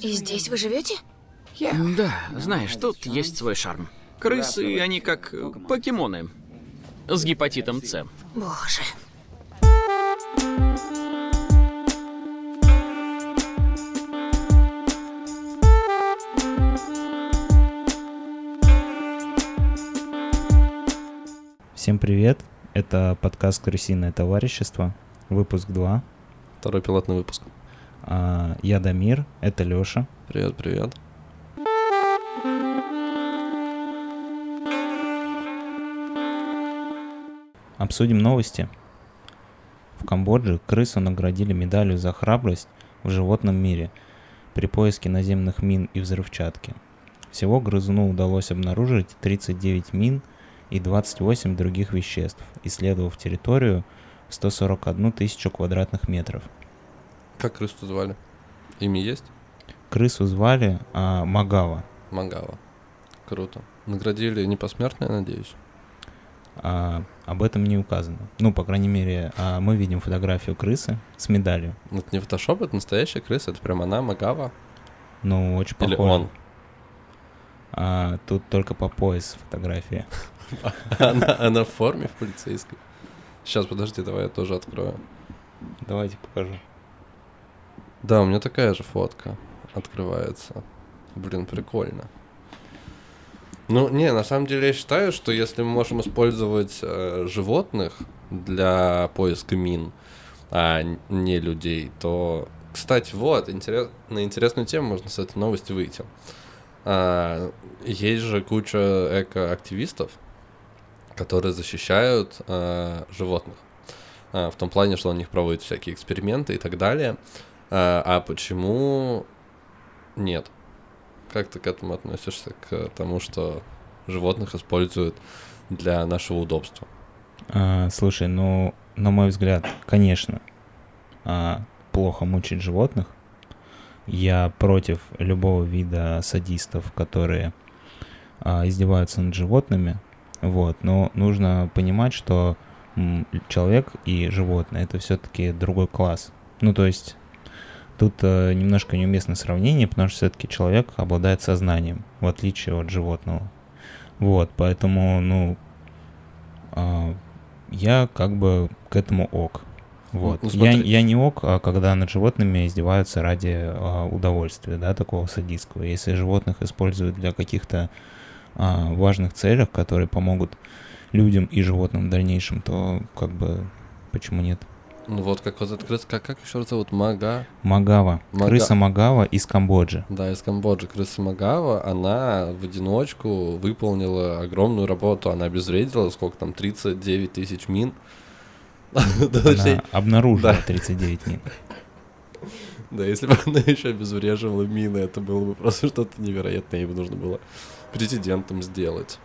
И здесь вы живете? Да, знаешь, тут есть свой шарм. Крысы, они как э, покемоны. С гепатитом С. Боже. Всем привет, это подкаст «Крысиное товарищество», выпуск 2. Второй пилотный выпуск. А, Я Дамир, это Лёша. Привет, привет. Обсудим новости. В Камбодже крысу наградили медалью за храбрость в животном мире при поиске наземных мин и взрывчатки. Всего грызуну удалось обнаружить 39 мин и 28 других веществ, исследовав территорию в 141 тысячу квадратных метров. Как крысу звали? Имя есть? Крысу звали а, Магава. Магава. Круто. Наградили не посмертно, я надеюсь. А, об этом не указано. Ну, по крайней мере, а, мы видим фотографию крысы с медалью. Ну, Это не фотошоп, это настоящая крыса, это прям она, Магава. Ну, очень Или похоже. он. А, тут только по пояс фотография. она, она в форме в полицейской. Сейчас, подожди, давай я тоже открою. Давайте покажу. Да, у меня такая же фотка открывается. Блин, прикольно. Ну, не, на самом деле я считаю, что если мы можем использовать э, животных для поиска мин, а не людей, то... Кстати, вот, интерес... на интересную тему можно с этой новости выйти. А, есть же куча экоактивистов, которые защищают э, животных. А, в том плане, что на них проводят всякие эксперименты и так далее. А, а почему нет? Как ты к этому относишься, к тому, что животных используют для нашего удобства? А, слушай, ну, на мой взгляд, конечно, а, плохо мучить животных. Я против любого вида садистов, которые а, издеваются над животными. Вот, но нужно понимать, что человек и животное это все-таки другой класс. Ну, то есть тут э, немножко неуместное сравнение, потому что все-таки человек обладает сознанием, в отличие от животного. Вот, поэтому, ну, а, я как бы к этому ок. Вот. Ну, я, я не ок, а когда над животными издеваются ради а, удовольствия, да, такого садистского. Если животных используют для каких-то а, важных целях, которые помогут людям и животным в дальнейшем, то как бы почему нет? Ну вот как вот эта крыса, как, как еще раз зовут? Мага. Магава. Мага- Крыса Магава из Камбоджи. Да, из Камбоджи. Крыса Магава, она в одиночку выполнила огромную работу. Она обезвредила, сколько там, 39 тысяч мин. Она обнаружила Да. 39 мин. Да, если бы она еще обезвреживала мины, это было бы просто что-то невероятное. Ей бы нужно было президентом сделать.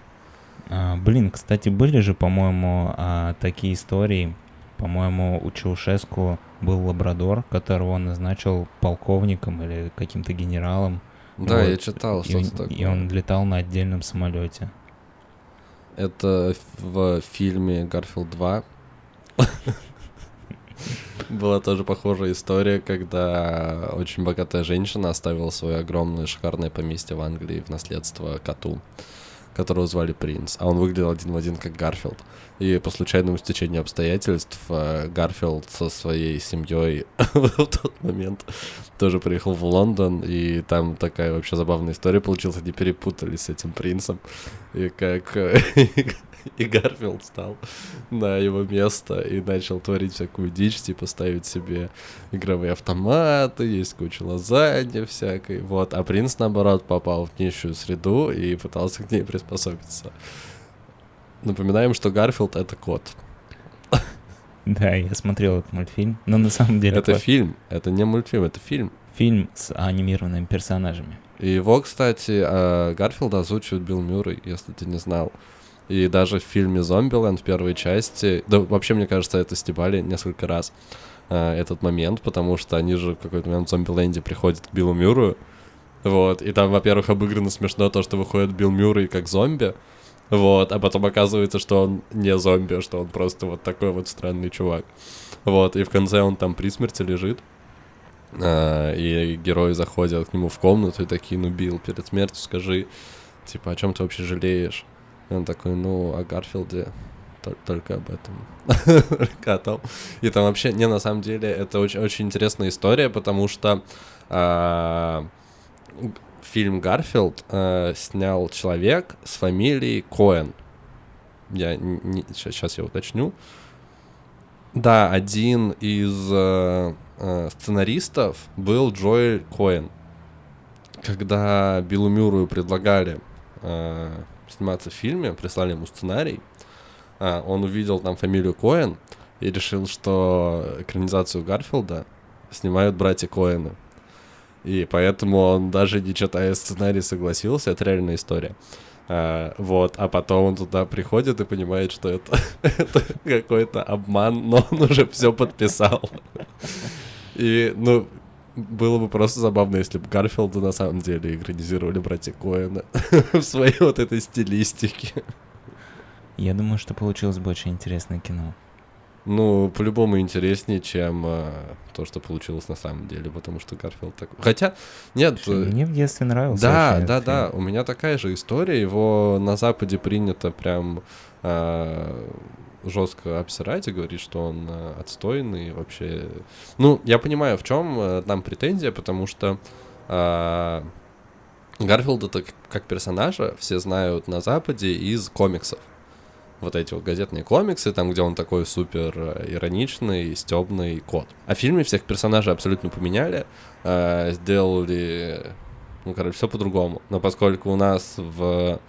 А, блин, кстати, были же, по-моему, а, такие истории. По-моему, у Чаушеску был лабрадор, которого он назначил полковником или каким-то генералом. Да, Вот. я читал И, что-то такое. и он летал на отдельном самолете. Это в фильме Гарфилд 2. Была тоже похожая история, когда очень богатая женщина оставила свое огромное шикарное поместье в Англии в наследство коту, которого звали Принц, а он выглядел один в один как Гарфилд. И по случайному стечению обстоятельств э, Гарфилд со своей семьей в тот момент тоже приехал в Лондон, и там такая вообще забавная история получилась, они перепутались с этим принцем, и как э, и Гарфилд стал на его место и начал творить всякую дичь, типа ставить себе игровые автоматы, есть куча лазанья всякой, вот. А принц, наоборот, попал в нищую среду и пытался к ней приспособиться. Напоминаем, что Гарфилд — это кот. Да, я смотрел этот мультфильм. Но на самом деле Это кла- фильм, это не мультфильм, это фильм. фильм с анимированными персонажами. И его, кстати, э, Гарфилда озвучивает Билл Мюррей, если ты не знал. И даже в фильме «Зомбиленд» в первой части... Да, вообще, мне кажется, это стебали несколько раз э, этот момент, потому что они же в какой-то момент в «Зомбиленде» приходят к Биллу Мюррею, вот, и там, во-первых, обыграно смешно то, что выходит Билл Мюррей как зомби, вот, а потом оказывается, что он не зомби, что он просто вот такой вот странный чувак. Вот, и в конце он там при смерти лежит, А, и герои заходят к нему в комнату и такие, ну, Билл, перед смертью скажи, типа, о чем ты вообще жалеешь? И он такой, ну, о Гарфилде тол- только об этом. Том. И там вообще, не, на самом деле, это очень, очень интересная история, потому что а, фильм Гарфилд а, снял человек с фамилией Коэн. Я сейчас я уточню. Да, один из э, сценаристов был Джоэль Коэн. Когда Биллу Мюррею предлагали сниматься в фильме, прислали ему сценарий, а, он увидел там фамилию Коэн и решил, что экранизацию Гарфилда снимают братья Коэны. И поэтому он даже не читая сценарий согласился, это реальная история. А, вот, а потом он туда приходит и понимает, что это, это какой-то обман, но он уже все подписал. И, ну, было бы просто забавно, если бы Гарфилда на самом деле экранизировали братья Коэна в своей вот этой стилистике. Я думаю, что получилось бы очень интересное кино. Ну, по-любому интереснее, чем э, то, что получилось на самом деле, потому что Гарфилд такой... Хотя, нет... Мне в детстве нравился. Да, да, этот да, фильм. у меня такая же история, его на Западе принято прям э, жестко обсирать и говорить, что он э, отстойный вообще... Ну, я понимаю, в чем э, там претензия, потому что э, Гарфилда так как персонажа все знают на Западе из комиксов. Вот эти вот газетные комиксы, там, где он такой супер э, ироничный, стебный кот. А в фильме всех персонажей абсолютно поменяли, э, сделали, ну, короче, все по-другому. Но поскольку у нас в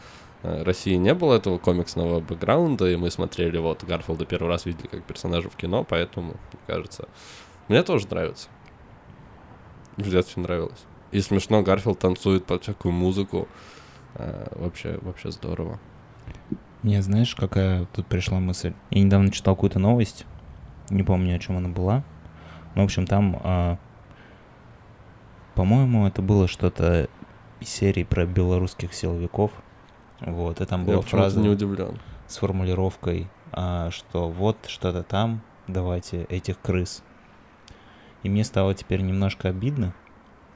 России не было этого комиксного бэкграунда, и мы смотрели вот Гарфилда первый раз видели как персонажа в кино, поэтому, мне кажется, мне тоже нравится. В детстве нравилось. И смешно, Гарфилд танцует под всякую музыку. Э, вообще, вообще здорово. Мне знаешь, какая тут пришла мысль? Я недавно читал какую-то новость, не помню, о чем она была. Но, в общем, там, а, по-моему, это было что-то из серии про белорусских силовиков. Вот, и там Я была почему-то фраза не удивлен. с формулировкой, а, что вот что-то там, давайте этих крыс. И мне стало теперь немножко обидно,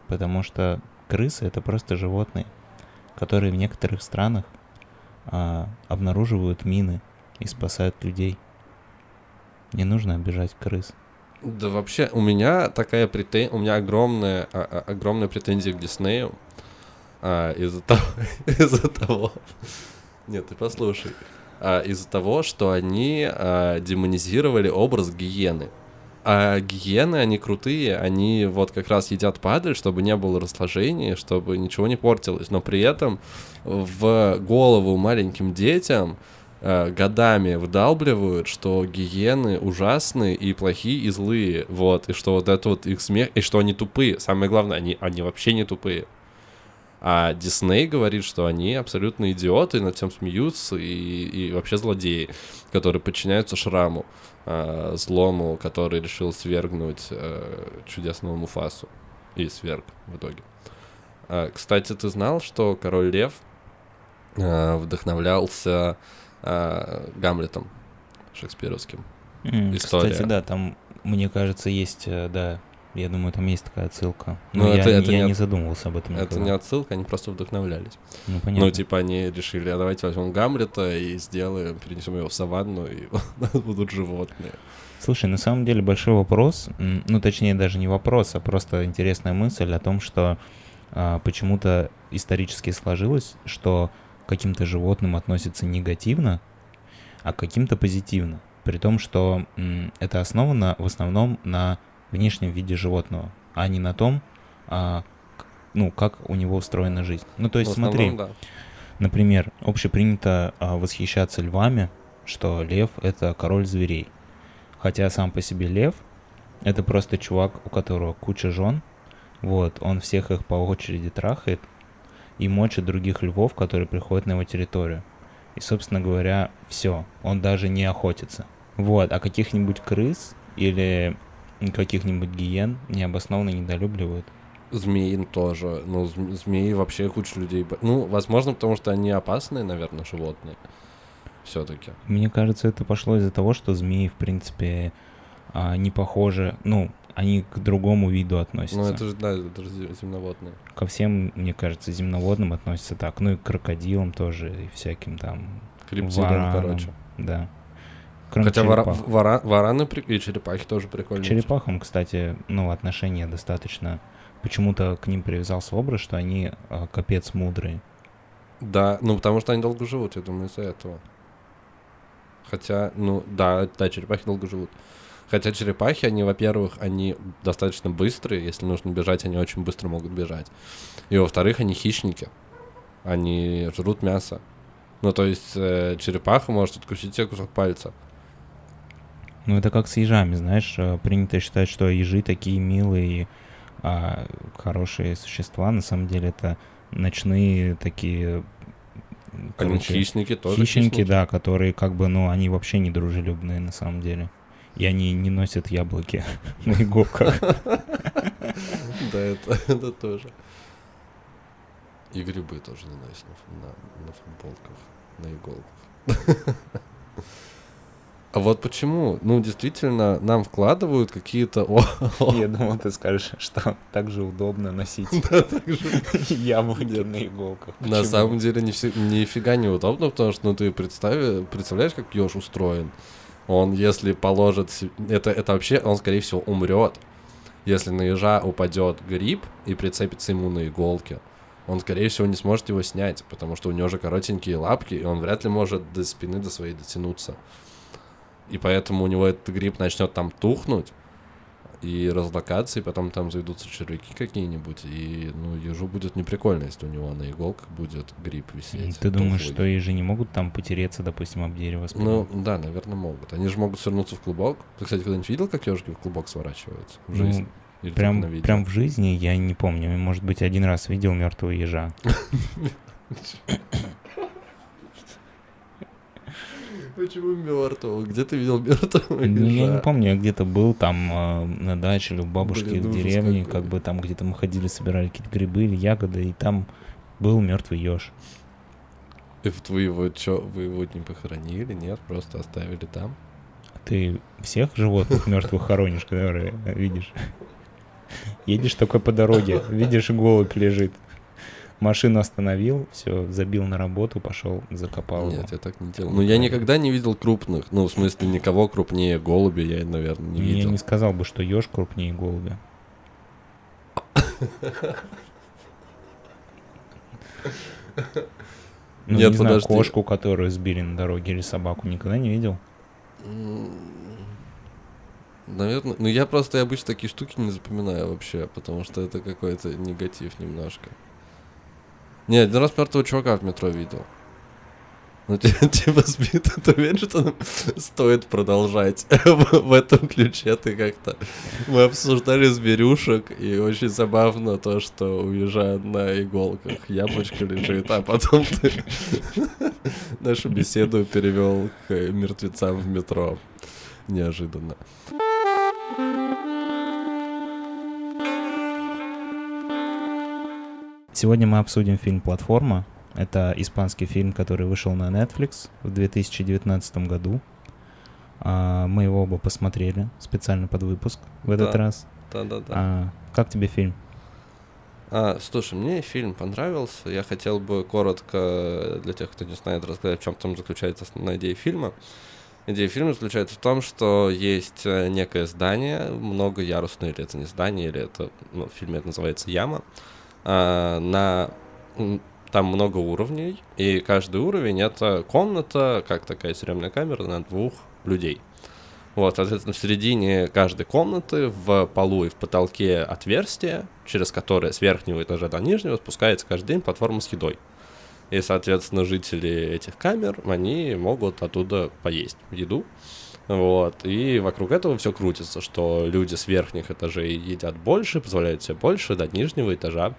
потому что крысы это просто животные, которые в некоторых странах а, обнаруживают мины и спасают людей. Не нужно обижать крыс. Да вообще, у меня такая претензия, у меня огромная, а- а- огромная претензия к Диснею а, из-за того, из-за того, нет, ты послушай, А, из-за того, что они а, демонизировали образ гиены. А гиены, они крутые, они вот как раз едят падаль, чтобы не было расложения, чтобы ничего не портилось, но при этом в голову маленьким детям э, годами вдалбливают, что гиены ужасные и плохие и злые, вот, и что вот это вот их смех, и что они тупые, самое главное, они, они вообще не тупые. А Дисней говорит, что они абсолютно идиоты, над всем смеются и, и вообще злодеи, которые подчиняются Шраму, э, злому, который решил свергнуть э, чудесного Муфасу. И сверг в итоге. А, кстати, ты знал, что король Лев э, вдохновлялся э, Гамлетом шекспировским? М, История. Кстати, да, там, мне кажется, есть, э, да, я думаю, там есть такая отсылка. Ну, Но я, это- это я не не задумывался об этом Это никогда. не отсылка, они просто вдохновлялись. Ну, понятно. Ну, типа, они решили, а давайте возьмем Гамлета и сделаем, перенесем его в саванну, и у нас будут животные. Слушай, на самом деле большой вопрос, ну точнее даже не вопрос, а просто интересная мысль о том, что а, почему-то исторически сложилось, что к каким-то животным относятся негативно, а к каким-то позитивно. При том, что м, это основано в основном на внешнем виде животного, а не на том, а, ну, как у него устроена жизнь. Ну, то есть, основном, смотри, да. Например, общепринято а, восхищаться львами, что лев — это король зверей. Хотя сам по себе лев — это просто чувак, у которого куча жен, вот, он всех их по очереди трахает и мочит других львов, которые приходят на его территорию. И, собственно говоря, все, он даже не охотится. Вот, а каких-нибудь крыс или каких-нибудь гиен необоснованно недолюбливают. Змеин тоже. Ну, зм- змеи вообще куча людей... Ну, возможно, потому что они опасные, наверное, животные. Все-таки. Мне кажется, это пошло из-за того, что змеи, в принципе, а, не похожи. Ну, они к другому виду относятся. Ну, это же, да, это же зе- земноводные. Ко всем, мне кажется, земноводным относятся так. Ну и к крокодилам тоже, и всяким там К рептилиям, короче. Да. Кроме Хотя вара- черепах. вара- вараны и черепахи тоже прикольные. К черепахам, кстати, ну, отношение достаточно... Почему-то к ним привязался образ, что они а, капец мудрые. Да, ну потому что они долго живут, я думаю, из-за этого. Хотя, ну да, да, черепахи долго живут. Хотя черепахи, они, во-первых, они достаточно быстрые, если нужно бежать, они очень быстро могут бежать. И во-вторых, они хищники. Они жрут мясо. Ну, то есть э, черепаха может откусить тебе кусок пальца. Ну, это как с ежами, знаешь, э, принято считать, что ежи такие милые, а, хорошие существа. На самом деле это ночные такие... Они короче, хищники тоже. хищники, хищники. да, которые как бы, ну, они вообще не дружелюбные на самом деле. И они не носят яблоки на иголках. Да, это, тоже. И грибы тоже не носят на футболках, на иголках. А вот почему? Ну, действительно, нам вкладывают какие-то... Я думал, ты скажешь, что так же удобно носить яблоки на иголках. На самом деле ни фи- нифига не удобно, потому что, ну, ты представляешь, как еж устроен? Он, если положит... Это, это вообще, он, скорее всего, умрет. Если на ежа упадет гриб и прицепится ему на иголке, он, скорее всего, не сможет его снять, потому что у него же коротенькие лапки, и он вряд ли может до спины до своей дотянуться. И поэтому у него этот гриб начнет там тухнуть и разлокаться, и потом там зайдутся червяки какие-нибудь, и, ну, ежу будет неприкольно, если у него на иголках будет гриб висеть. Ты думаешь, что ежи не могут там потереться, допустим, об дерево? спиной? Ну, да, наверное, могут. Они же могут свернуться в клубок. Ты, кстати, когда-нибудь видел, как ежики в клубок сворачиваются в Ну, жизни? Или только Прям, прям в жизни я не помню. Может быть, один раз видел мертвого ежа. Почему мертвого? Где ты видел мертвого Ну, я не помню, я где-то был там э, на даче или у бабушки Блин, в деревне, какой. как бы там где-то мы ходили, собирали какие-то грибы или ягоды, и там был мертвый еж. И в- вы его чё, вы его не похоронили, нет? Просто оставили там? Ты всех животных мертвых хоронишь, которые видишь? Едешь такой по дороге, видишь, голубь лежит. Машину остановил, все, забил на работу, пошел, закопал его. Нет, я так не делал. Ну, я никогда не видел крупных. Ну, в смысле, никого крупнее голуби я, наверное, не Ну, я видел. не сказал бы, что еж крупнее голубя. Ну, Нет, не знаю, подожди. кошку, которую сбили на дороге, или собаку, никогда не видел? Наверное, ну я просто обычно такие штуки не запоминаю вообще, потому что это какой-то негатив немножко. Не, один раз мертвого чувака в метро видел. Ну, ти- типа сбит, ты уверен, что стоит продолжать в, этом ключе ты как-то... Мы обсуждали зверюшек, и очень забавно то, что у ежа на иголках яблочко лежит, а потом ты нашу беседу перевел к мертвецам в метро. Неожиданно. Сегодня мы обсудим фильм «Платформа». Это испанский фильм, который вышел на Netflix в 2019 году. А, Мы его оба посмотрели специально под выпуск в этот Да. раз. Да-да-да. А, Как тебе фильм? А, слушай, мне фильм понравился. Я хотел бы коротко, для тех, кто не знает, рассказать, в чем там заключается основная идея фильма. Идея фильма заключается в том, что есть э, некое здание, многоярусное, или это не здание, или это, ну, в фильме это называется яма. А, на, там много уровней, и каждый уровень это комната, как такая тюремная камера на двух людей. Вот, соответственно, в середине каждой комнаты в полу и в потолке отверстие, через которое с верхнего этажа до нижнего спускается каждый день платформа с едой. И, соответственно, жители этих камер, они могут оттуда поесть еду. Вот. И вокруг этого все крутится, что люди с верхних этажей едят больше, позволяют себе больше, до нижнего этажа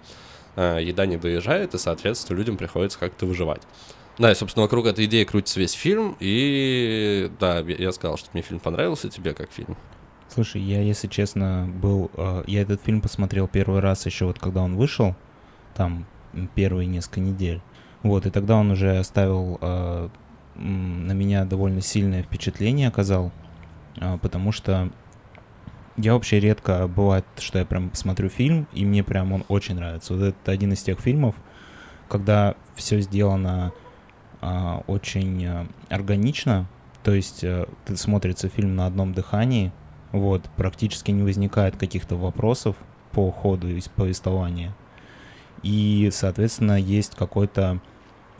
э, еда не доезжает, и, соответственно, людям приходится как-то выживать. Да, и, собственно, вокруг этой идеи крутится весь фильм, и да, я сказал, что мне фильм понравился, тебе как фильм? Слушай, я, если честно, был... э, Я этот фильм посмотрел первый раз еще вот когда он вышел, там первые несколько недель. Вот, и тогда он уже оставил э, на меня довольно сильное впечатление оказал, э, потому что я вообще редко бывает, что я прям смотрю фильм, и мне прям он очень нравится. Вот это один из тех фильмов, когда все сделано а, очень а, органично, то есть а, ты смотрится фильм на одном дыхании, вот, практически не возникает каких-то вопросов по ходу из повествования. И, соответственно, есть какой-то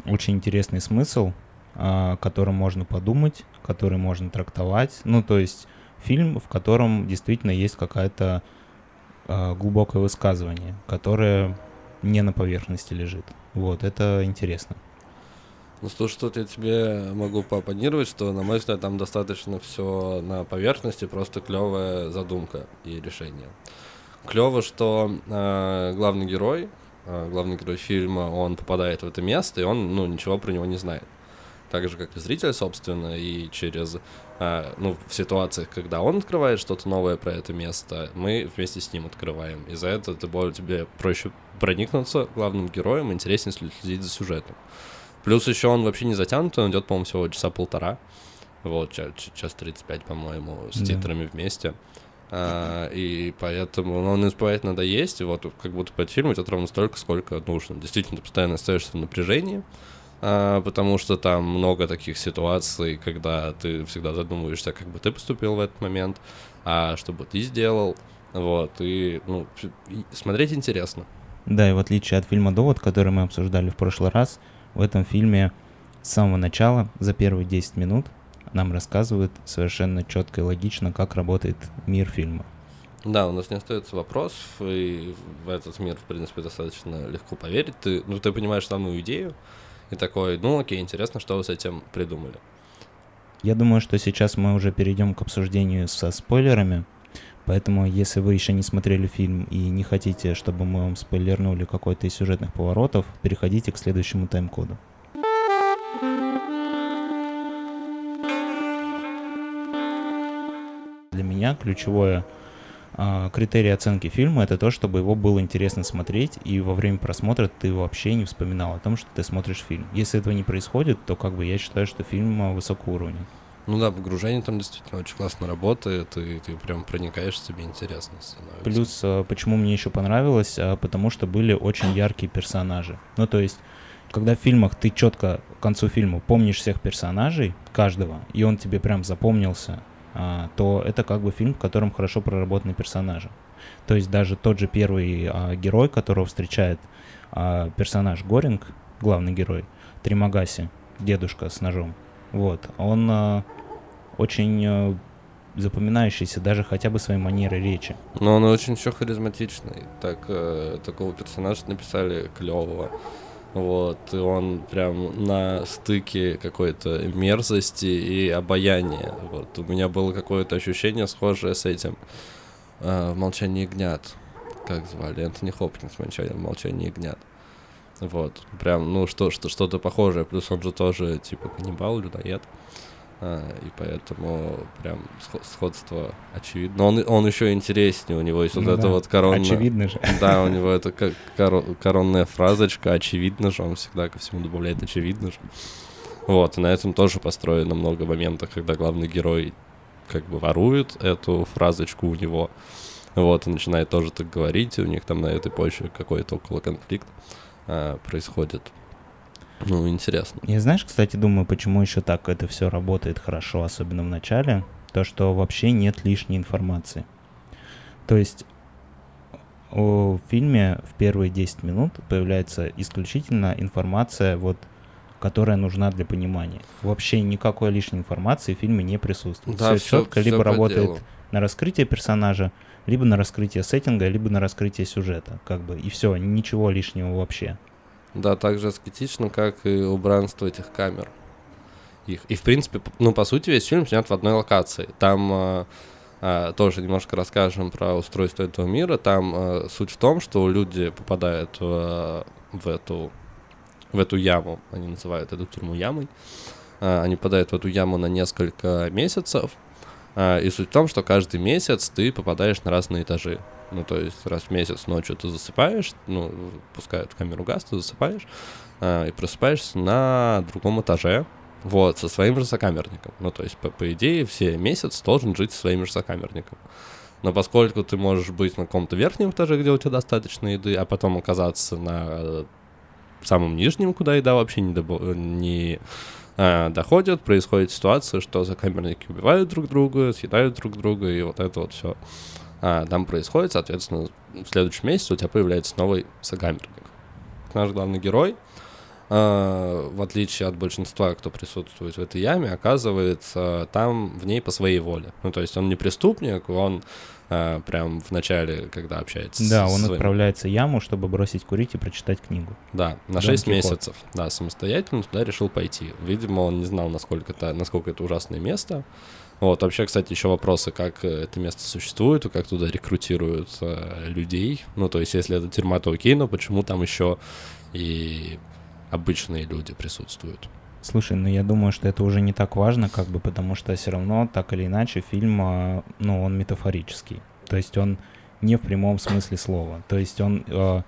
очень интересный смысл, о котором можно подумать, который можно трактовать. Ну, то есть фильм, в котором действительно есть какая-то э, глубокое высказывание, которое не на поверхности лежит. Вот, это интересно. Ну, слушай, тут я тебе могу пооппонировать, что, на мой взгляд, там достаточно все на поверхности, просто клевая задумка и решение. Клево, что э, главный герой, э, главный герой фильма, он попадает в это место, и он, ну, ничего про него не знает так же, как и зритель, собственно, и через, э, ну, в ситуациях, когда он открывает что-то новое про это место, мы вместе с ним открываем. И за это ты, тебе проще проникнуться главным героем, интереснее следить за сюжетом. Плюс еще он вообще не затянут, он идет, по-моему, всего часа полтора. Вот, час, час 35, по-моему, с да. титрами вместе. А, и поэтому ну, он успевает надоесть, и вот как будто по фильму идет ровно столько, сколько нужно. Действительно, ты постоянно остаешься в напряжении, а, потому что там много таких ситуаций, когда ты всегда задумываешься, как бы ты поступил в этот момент, а что бы ты сделал, вот, и, ну, смотреть интересно. Да, и в отличие от фильма «Довод», который мы обсуждали в прошлый раз, в этом фильме с самого начала, за первые 10 минут, нам рассказывают совершенно четко и логично, как работает мир фильма. Да, у нас не остается вопросов, и в этот мир, в принципе, достаточно легко поверить. Ты, ну, ты понимаешь самую идею, и такой, ну окей, интересно, что вы с этим придумали. Я думаю, что сейчас мы уже перейдем к обсуждению со спойлерами. Поэтому, если вы еще не смотрели фильм и не хотите, чтобы мы вам спойлернули какой-то из сюжетных поворотов, переходите к следующему тайм-коду. Для меня ключевое критерий оценки фильма это то, чтобы его было интересно смотреть, и во время просмотра ты вообще не вспоминал о том, что ты смотришь фильм. Если этого не происходит, то как бы я считаю, что фильм а, высокого уровня. Ну да, погружение там действительно очень классно работает, и ты прям проникаешь, тебе интересно становится. Плюс, а, почему мне еще понравилось, потому что были очень яркие персонажи. Ну, то есть, когда в фильмах ты четко к концу фильма помнишь всех персонажей, каждого, и он тебе прям запомнился, а, то это как бы фильм, в котором хорошо проработаны персонажи. То есть даже тот же первый а, герой, которого встречает а, персонаж Горинг, главный герой, Тримагаси, дедушка с ножом, вот, он а, очень а, запоминающийся даже хотя бы своей манерой речи. Но он очень еще харизматичный. Так, э, такого персонажа написали клевого. Вот, и он прям на стыке какой-то мерзости и обаяния. Вот, у меня было какое-то ощущение схожее с этим э, в «Молчании ягнят». Как звали? Энтони Хопкинс в «Молчании ягнят». Вот, прям, ну, что, что, что-то похожее. Плюс он же тоже, типа, каннибал, людоед. А, и поэтому прям сходство очевидно. Он, он еще интереснее, у него есть ну вот да, эта вот коронная... Очевидно же. Да, у него это как коронная фразочка, очевидно же, он всегда ко всему добавляет очевидно же. Вот, и на этом тоже построено много моментов, когда главный герой как бы ворует эту фразочку у него, вот, и начинает тоже так говорить, и у них там на этой почве какой-то около конфликт а, происходит. Ну, интересно. Я знаешь, кстати, думаю, почему еще так это все работает хорошо, особенно в начале, то, что вообще нет лишней информации. То есть в фильме в первые 10 минут появляется исключительно информация, вот, которая нужна для понимания. Вообще никакой лишней информации в фильме не присутствует. Да, все, все четко все либо работает делу. на раскрытие персонажа, либо на раскрытие сеттинга, либо на раскрытие сюжета, как бы, и все, ничего лишнего вообще. Да, так же аскетично, как и убранство этих камер. Их. И, в принципе, ну, по сути, весь фильм снят в одной локации. Там э, э, тоже немножко расскажем про устройство этого мира. Там э, суть в том, что люди попадают в, в, эту, в эту яму, они называют эту тюрьму ямой. Э, они попадают в эту яму на несколько месяцев. Э, и суть в том, что каждый месяц ты попадаешь на разные этажи. Ну, то есть раз в месяц ночью ты засыпаешь, ну, пускают камеру газ, ты засыпаешь, э, и просыпаешься на другом этаже, вот, со своим же сокамерником. Ну, то есть, по, по идее, все месяц должен жить со своим же сокамерником. Но поскольку ты можешь быть на каком-то верхнем этаже, где у тебя достаточно еды, а потом оказаться на э, самом нижнем, куда еда вообще не, добо- не э, доходит, происходит ситуация, что закамерники убивают друг друга, съедают друг друга, и вот это вот все там происходит. Соответственно, в следующем месяце у тебя появляется новый сокамерник. Наш главный герой — а, в отличие от большинства, кто присутствует в этой яме, оказывается там в ней по своей воле. Ну, то есть он не преступник, он а, прям в начале, когда общается Да, с он своим... отправляется в яму, чтобы бросить курить и прочитать книгу. Да, на Дон 6 Кихот. месяцев, да, самостоятельно туда решил пойти. Видимо, он не знал, насколько это, насколько это ужасное место. Вот, вообще, кстати, еще вопросы, как э, это место существует, как туда рекрутируют э, людей. Ну, то есть, если это тюрьма, то окей, но почему там еще и обычные люди присутствуют? Слушай, ну я думаю, что это уже не так важно, как бы, потому что все равно, так или иначе, фильм, а, ну, он метафорический. То есть он не в прямом смысле слова. То есть он э,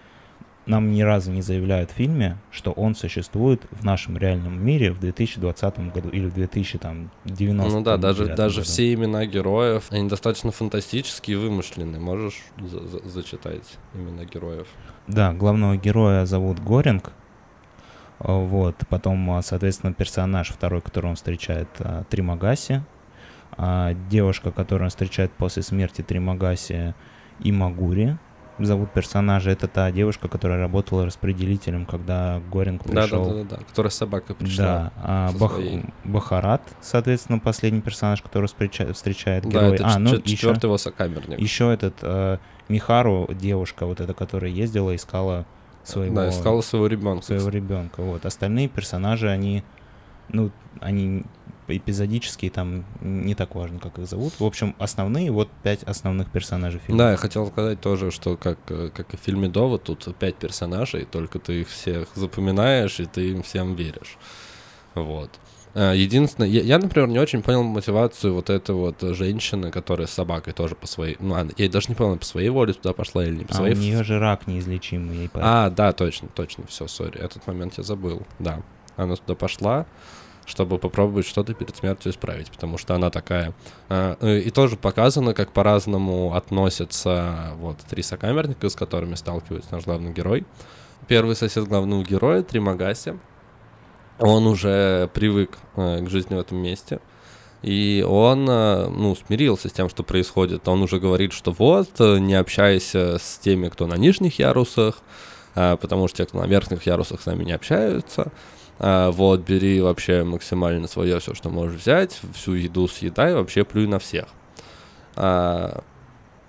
нам ни разу не заявляют в фильме, что он существует в нашем реальном мире в 2020 году или в 2090 Ну да, даже, году. даже все имена героев, они достаточно фантастические и вымышленные. Можешь за- за- зачитать имена героев? Да, главного героя зовут Горинг. А, Вот, потом, а, соответственно, персонаж второй, которого он встречает, а, Тримагаси. А девушка, которую он встречает после смерти Тримагаси, Имагури. Зовут персонажа. Это та девушка, которая работала распределителем, когда Горинг Да, да, пришел. да, да, да, которая с собакой пришла. Да, а Бах- своей. Бахарат, соответственно, последний персонаж, который встречает, встречает Да, героя. это а, ну, чет- еще, четвертый его сокамерник. еще этот э, Михару, девушка, вот эта, которая ездила, искала своего, Да, искала своего ребенка. своего ребенка. Вот. Остальные персонажи, они, ну, они эпизодические, там не так важно, как их зовут. В общем, основные, вот пять основных персонажей фильма. Да, я хотел сказать тоже, что как, э, как и в фильме Довод, тут пять персонажей, только ты их всех запоминаешь, и ты им всем веришь. Вот. А, Единственное, я, я, например, не очень понял мотивацию вот этой вот женщины, которая с собакой тоже по своей... Ну, она- я даже не понял, по своей воле туда пошла или не по А своей... у нее же рак неизлечимый. ей А, да, точно, точно, все, сори, этот момент я забыл, да. Она туда пошла, чтобы попробовать что-то перед смертью исправить, потому что она такая. А, э, И тоже показано, как по-разному относятся вот три сокамерника, с которыми сталкивается наш главный герой. Первый сосед главного героя, Тримагаси, он уже привык э, к жизни в этом месте. И он, э, ну, смирился с тем, что происходит. Он уже говорит, что вот, не общайся с теми, кто на нижних ярусах, а, потому что те, кто на верхних ярусах, с нами не общаются. А, вот, бери вообще максимально свое все, что можешь взять, всю еду съедай, вообще плюй на всех. А,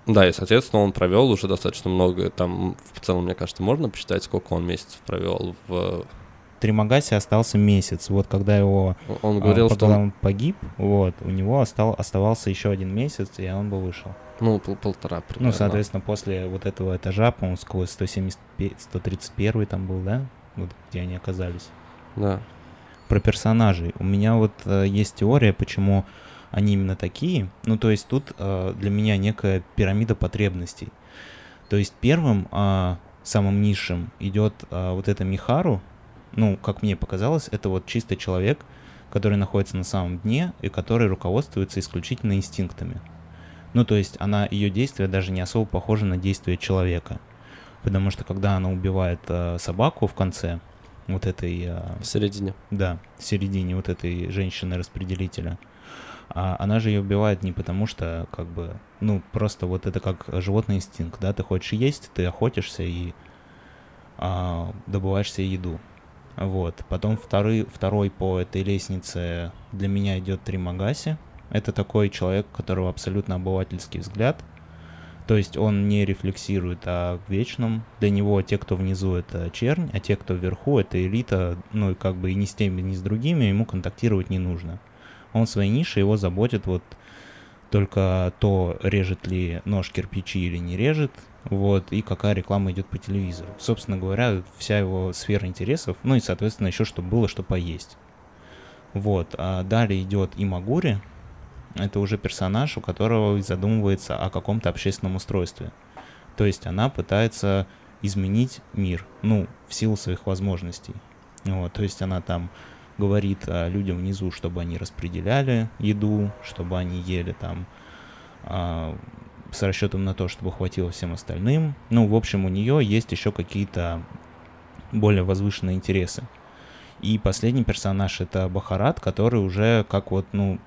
да, и, соответственно, он провел уже достаточно много, там, в целом, мне кажется, можно посчитать, сколько он месяцев провел в... Тримагаси остался месяц. Вот когда его Он а, говорил, что когда он, погиб, вот, у него остал, оставался еще один месяц, и он бы вышел. ну, пол- полтора примерно. Ну, соответственно, после вот этого этажа, по-моему, сквозь 175, 131 там был, да? Вот где они оказались. Да. Про персонажей. У меня вот э, есть теория, почему они именно такие. Ну, то есть тут э, для меня некая пирамида потребностей. То есть первым, а, самым низшим идет а, вот это Михару. Ну, как мне показалось, это вот чистый человек, который находится на самом дне и который руководствуется исключительно инстинктами. Ну, то есть она, ее действия даже не особо похожи на действия человека. Потому что когда она убивает э, собаку в конце, вот этой, э, В середине. да, в середине вот этой женщины-распределителя, а она же ее убивает не потому что, как бы, ну, просто вот это как животный инстинкт, да, ты хочешь есть, ты охотишься и а, добываешь себе еду. Вот. Потом второй, второй по этой лестнице для меня идет Тримагаси. Это такой человек, у которого абсолютно обывательский взгляд. То есть он не рефлексирует о вечном. Для него те, кто внизу, это чернь, а те, кто вверху, это элита. Ну и как бы и ни с теми, ни с другими ему контактировать не нужно. Он в своей нише, его заботит вот только то, режет ли нож кирпичи или не режет, вот, и какая реклама идет по телевизору. Собственно говоря, вся его сфера интересов, ну и, соответственно, еще чтобы было, что поесть. Вот, а далее идет Имагури, это уже персонаж, у которого задумывается о каком-то общественном устройстве. То есть она пытается изменить мир, ну, в силу своих возможностей. Вот, то есть она там говорит а, людям внизу, чтобы они распределяли еду, чтобы они ели там а, с расчетом на то, чтобы хватило всем остальным. Ну, в общем, у нее есть еще какие-то более возвышенные интересы. И последний персонаж это Бахарат, который уже как вот, ну,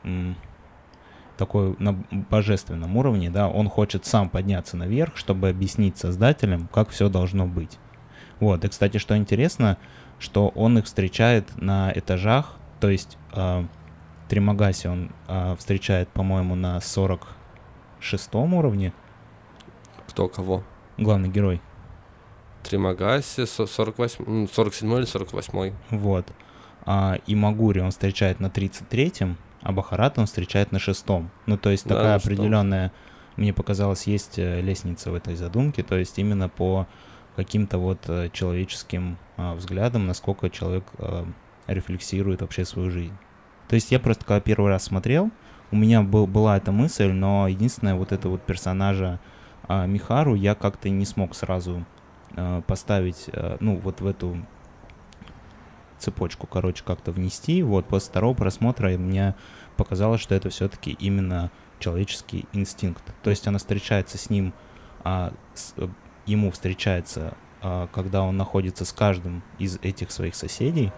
такой на божественном уровне, да, он хочет сам подняться наверх, чтобы объяснить создателям, как все должно быть. Вот, и, кстати, что интересно, что он их встречает на этажах, то есть э, Тримагаси он э, встречает, по-моему, на 46 уровне, Кто кого? главный герой. Тримагаси, со- 48, м, 47 или 48 Вот. А, и Магури он встречает на 33-м, а Бахарат он встречает на шестом. Ну, то есть Да, такая определенная, мне показалось, есть э, лестница в этой задумке, то есть именно по каким-то вот э, человеческим а, взглядам, насколько человек а, рефлексирует вообще свою жизнь. То есть я просто когда первый раз смотрел, у меня был, была эта мысль, но единственное, вот это вот персонажа а, Михару я как-то не смог сразу поставить, ну, вот в эту цепочку, короче, как-то внести. Вот после второго просмотра мне показалось, что это все-таки именно человеческий инстинкт. То есть она встречается с ним, а, с- э, ему встречается, а, когда он находится с каждым из этих своих соседей,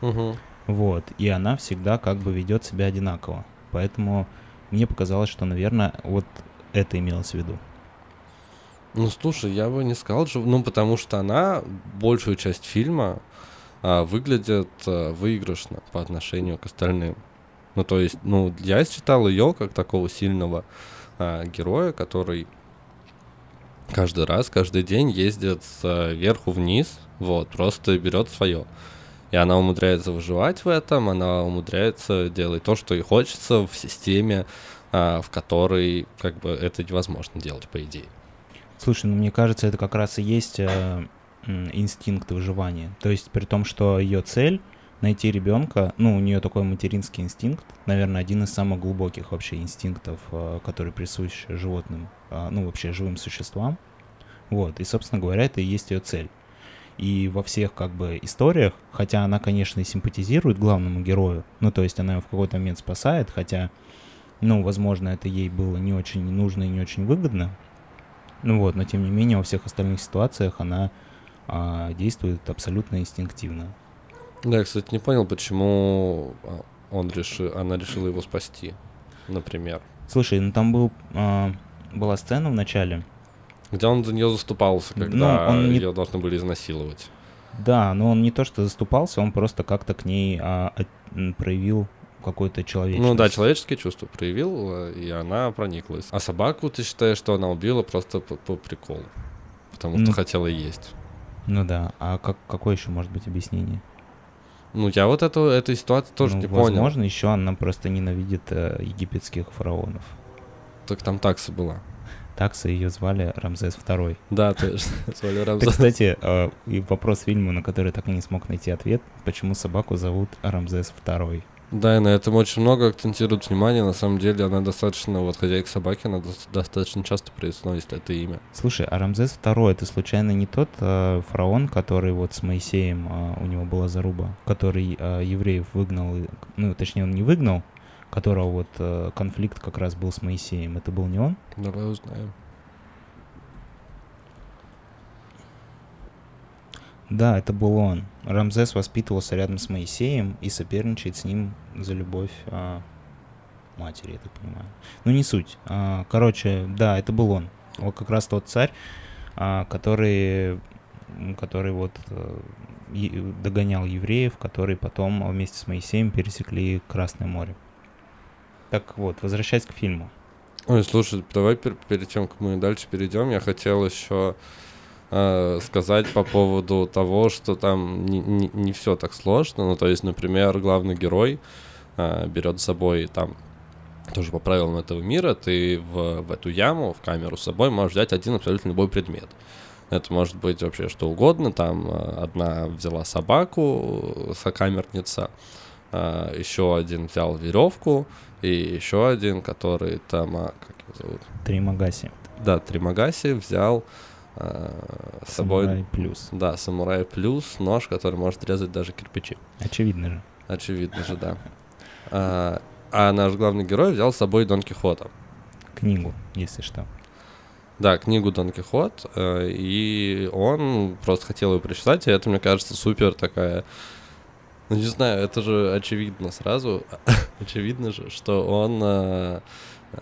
Угу. вот, и она всегда как бы ведет себя одинаково. Поэтому мне показалось, что, наверное, вот это имелось в виду. Ну, слушай, я бы не сказал, что... Ну, потому что она большую часть фильма а, выглядит а, выигрышно по отношению к остальным. Ну, то есть, ну, я считал ее как такого сильного а, героя, который каждый раз, каждый день ездит сверху вниз, вот, просто берет свое. И она умудряется выживать в этом, она умудряется делать то, что ей хочется в системе, а, в которой как бы это невозможно делать, по идее. Слушай, ну мне кажется, это как раз и есть э, инстинкт выживания. То есть при том, что ее цель найти ребенка, ну, у нее такой материнский инстинкт, наверное, один из самых глубоких вообще инстинктов, э, который присущ животным, э, ну, вообще живым существам. Вот, и, собственно говоря, это и есть ее цель. И во всех, как бы, историях, хотя она, конечно, и симпатизирует главному герою, ну, то есть она его в какой-то момент спасает, хотя, ну, возможно, это ей было не очень нужно и не очень выгодно, ну вот, но тем не менее во всех остальных ситуациях она а, действует абсолютно инстинктивно. Да, я, кстати, не понял, почему а, он решил, она решила его спасти, например. Слушай, ну там был, а, была сцена в начале. Где он за нее заступался, Ну, когда он не- ее должны были изнасиловать. Да, но он не то что заступался, он просто как-то к ней а, м, проявил какой-то человечность. Ну да, человеческие чувства проявил, э, и она прониклась. А собаку ты считаешь, что она убила просто по, по приколу? Потому что Ну. хотела есть. Ну да, а как, какое еще может быть объяснение? Ну, я вот эту, этой ситуации тоже Ну, не понял. Возможно, еще она просто ненавидит э, египетских фараонов. Так там такса была. Такса ее звали Рамзес II. Да, точно. Звали Рамзес. кстати, э, и вопрос фильму, на который так и не смог найти ответ, почему собаку зовут Рамзес II. Да, и на этом очень много акцентируют внимание. На самом деле она достаточно, вот хозяйка собаки, она дос- достаточно часто произносит это имя. Слушай, а Рамзес II это случайно не тот э, фараон, который вот с Моисеем, э, у него была заруба, который э, евреев выгнал, ну, точнее, он не выгнал, которого вот э, конфликт как раз был с Моисеем. Это был не он? Давай узнаем. Да, это был он. Рамзес воспитывался рядом с Моисеем и соперничает с ним за любовь а, матери, я так понимаю. Ну, не суть. А, короче, да, это был он. Вот как раз тот царь, а, который, который вот э, е- догонял евреев, которые потом вместе с Моисеем пересекли Красное море. Так вот, возвращаясь к фильму. Ой, слушай, давай пер- перед тем, как мы дальше перейдем, я хотел еще э, сказать по поводу того, что там не, не, все так сложно. Ну, то есть, например, главный герой э, берет с собой там тоже по правилам этого мира, ты в, в эту яму, в камеру с собой можешь взять один абсолютно любой предмет. Это может быть вообще что угодно. Там э, одна взяла собаку, э, сокамерница, еще один взял веревку, и еще один, который там, а, как его зовут? Тримагаси. Да, Тримагаси взял с собой... Самурай плюс. Да, самурай плюс нож, который может резать даже кирпичи. Очевидно же. Очевидно же, да. А, а наш главный герой взял с собой Дон Кихота. Книгу, если что. Да, книгу Дон Кихот, э, и он просто хотел ее прочитать, и это, мне кажется, супер такая... Ну, не знаю, это же очевидно сразу, очевидно же, что он, э, э,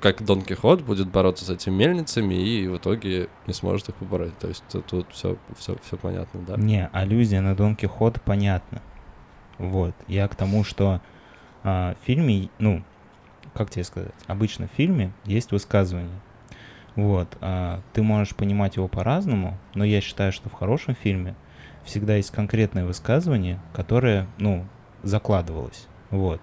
как Дон Кихот, будет бороться с этими мельницами и в итоге не сможет их побороть. То есть тут все, все, все понятно, да? Не, аллюзия на Дон Кихот понятна. Вот. Я к тому, что а, в фильме, ну, как тебе сказать, обычно в фильме есть высказывание. Вот. а, ты можешь понимать его по-разному, но я считаю, что в хорошем фильме всегда есть конкретное высказывание, которое, ну, закладывалось. Вот.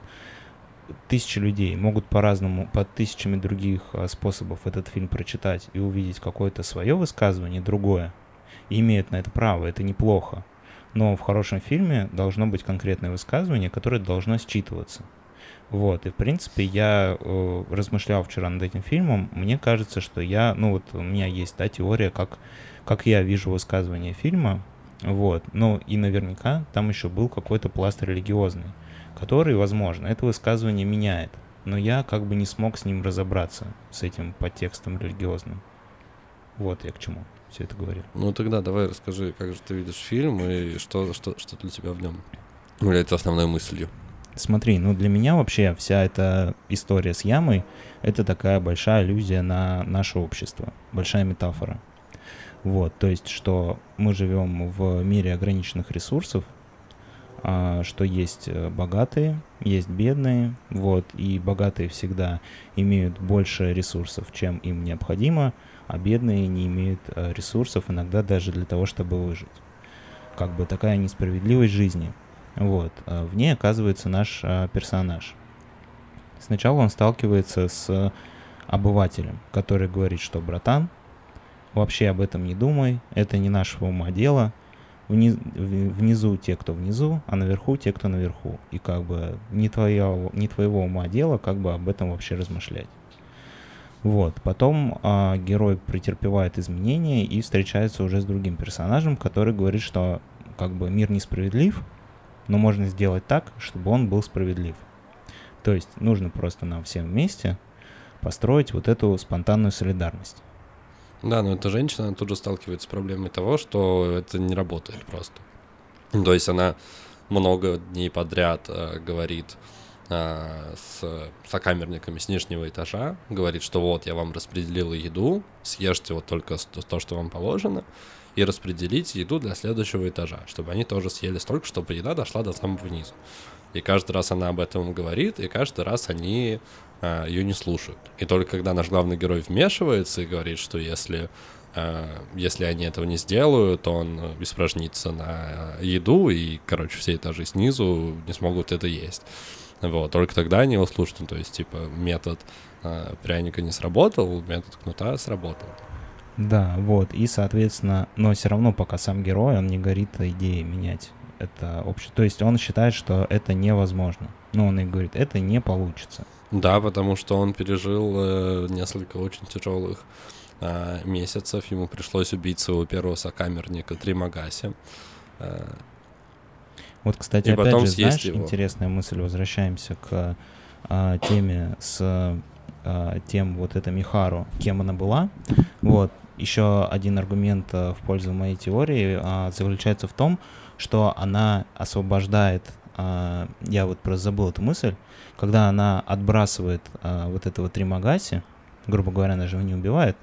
Тысячи людей могут по-разному, по тысячами других а, способов этот фильм прочитать и увидеть какое-то свое высказывание, другое. И имеют на это право, это неплохо. Но в хорошем фильме должно быть конкретное высказывание, которое должно считываться. Вот, и в принципе я э, размышлял вчера над этим фильмом, мне кажется, что я, ну вот у меня есть, да, теория, как, как я вижу высказывание фильма, вот, ну и наверняка там еще был какой-то пласт религиозный, который, возможно, это высказывание меняет, но я как бы не смог с ним разобраться, с этим подтекстом религиозным. Вот я к чему все это говорю. Ну тогда давай расскажи, как же ты видишь фильм и что, что, что для тебя в нем является основной мыслью. Смотри, ну для меня вообще вся эта история с ямой — это такая большая аллюзия на наше общество, большая метафора. Вот, то есть, что мы живем в мире ограниченных ресурсов, что есть э, богатые, есть бедные, вот, и богатые всегда имеют больше ресурсов, чем им необходимо, а бедные не имеют э, ресурсов иногда даже для того, чтобы выжить. Как бы такая несправедливость жизни — вот. а В ней оказывается наш а, персонаж. Сначала он сталкивается с обывателем, который говорит, что братан, вообще об этом не думай, это не нашего ума дело. Вниз, внизу те, кто внизу, а наверху те, кто наверху. И как бы не, твоего, не твоего ума дело, как бы об этом вообще размышлять. Вот. Потом а, герой претерпевает изменения и встречается уже с другим персонажем, который говорит, что как бы мир несправедлив, но можно сделать так, чтобы он был справедлив. То есть нужно просто нам всем вместе построить вот эту спонтанную солидарность. Да, но эта женщина тут же сталкивается с проблемой того, что это не работает просто. То есть она много дней подряд э, говорит э, с сокамерниками с нижнего этажа, говорит, что вот я вам распределила еду, съешьте вот только то, что вам положено, и распределить еду для следующего этажа, чтобы они тоже съели столько, чтобы еда дошла до самого низа. И каждый раз она об этом говорит, и каждый раз они а, ее не слушают. И только когда наш главный герой вмешивается и говорит, что если, а, если они этого не сделают, он испражнится на еду, и, короче, все этажи снизу не смогут это есть. Вот, только тогда они его слушают. Ну, то есть, типа, метод а, пряника не сработал, метод кнута сработал. Да, вот, и, соответственно, но все равно пока сам герой, он не горит идеей менять это общество. То есть он считает, что это невозможно. Но он и говорит, это не получится. Да, потому что он пережил э, несколько очень тяжелых э, месяцев. Ему пришлось убить своего первого сокамерника Тримагаси. Э, вот, кстати, и опять потом же, знаешь, его. интересная мысль, возвращаемся к а, теме с а, тем вот это Михару, кем она была. Вот, еще один аргумент а, в пользу моей теории а, заключается в том, что она освобождает, а, я вот просто забыл эту мысль, когда она отбрасывает а, вот этого Тримагаси, грубо говоря, она же его не убивает.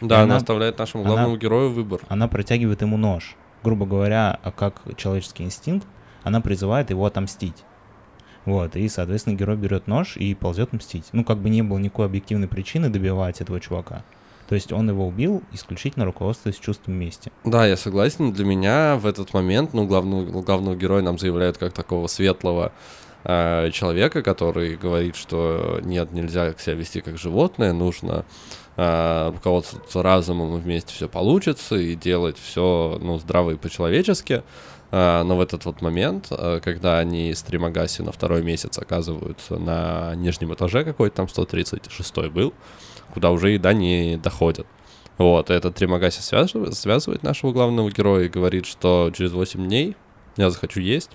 Да, она- она оставляет нашему главному она- герою выбор. Она протягивает ему нож. Грубо говоря, как человеческий инстинкт, она призывает его отомстить. Вот, и, соответственно, герой берет нож и ползет мстить. Ну, как бы не было никакой объективной причины добивать этого чувака. То есть он его убил исключительно руководствуясь чувством мести. Да, я согласен. Для меня в этот момент, ну, главного, главного героя нам заявляют как такого светлого э, человека, который говорит, что нет, нельзя себя вести как животное, нужно э, руководствоваться разумом, и вместе все получится, и делать все, ну, здраво и по-человечески. А, но в этот вот момент, а, когда они с Тримагаси на второй месяц оказываются на нижнем этаже какой-то, там 136 был, куда уже еда не доходит. Вот, этот Тримагаси связывает, связывает нашего главного героя и говорит, что через 8 дней я захочу есть,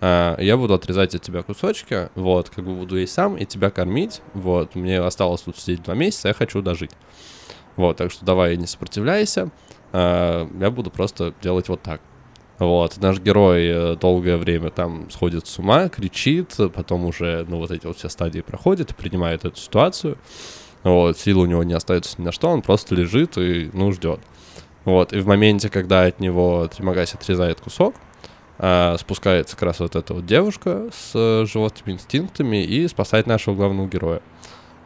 а, я буду отрезать от тебя кусочки, вот, как бы буду есть сам и тебя кормить, вот, мне осталось тут сидеть два месяца, я хочу дожить. Вот, так что давай не сопротивляйся, а, я буду просто делать вот так. Вот, наш герой э, долгое время там сходит с ума, кричит, потом уже, ну, вот эти вот все стадии проходит принимает эту ситуацию. Вот, сил у него не остается ни на что, он просто лежит и, ну, ждет. Вот, и в моменте, когда от него Тримагаси отрезает кусок, а, спускается как раз вот эта вот девушка с э, животными инстинктами и спасает нашего главного героя.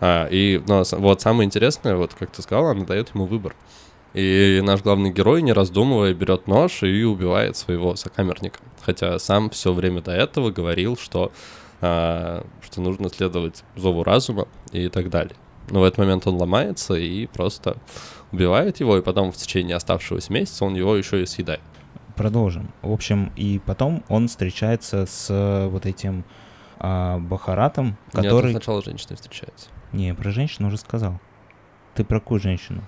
А, и ну, вот самое интересное, вот как ты сказал, она дает ему выбор. И наш главный герой, не раздумывая, берет нож и убивает своего сокамерника. Хотя сам все время до этого говорил, что, а, что нужно следовать зову разума и так далее. Но в этот момент он ломается и просто убивает его, и потом в течение оставшегося месяца он его еще и съедает. Продолжим. В общем, и потом он встречается с э, вот этим а, Бахаратом, Нет, который... он сначала с женщиной встречается. Не, про женщину уже сказал. Ты про какую женщину?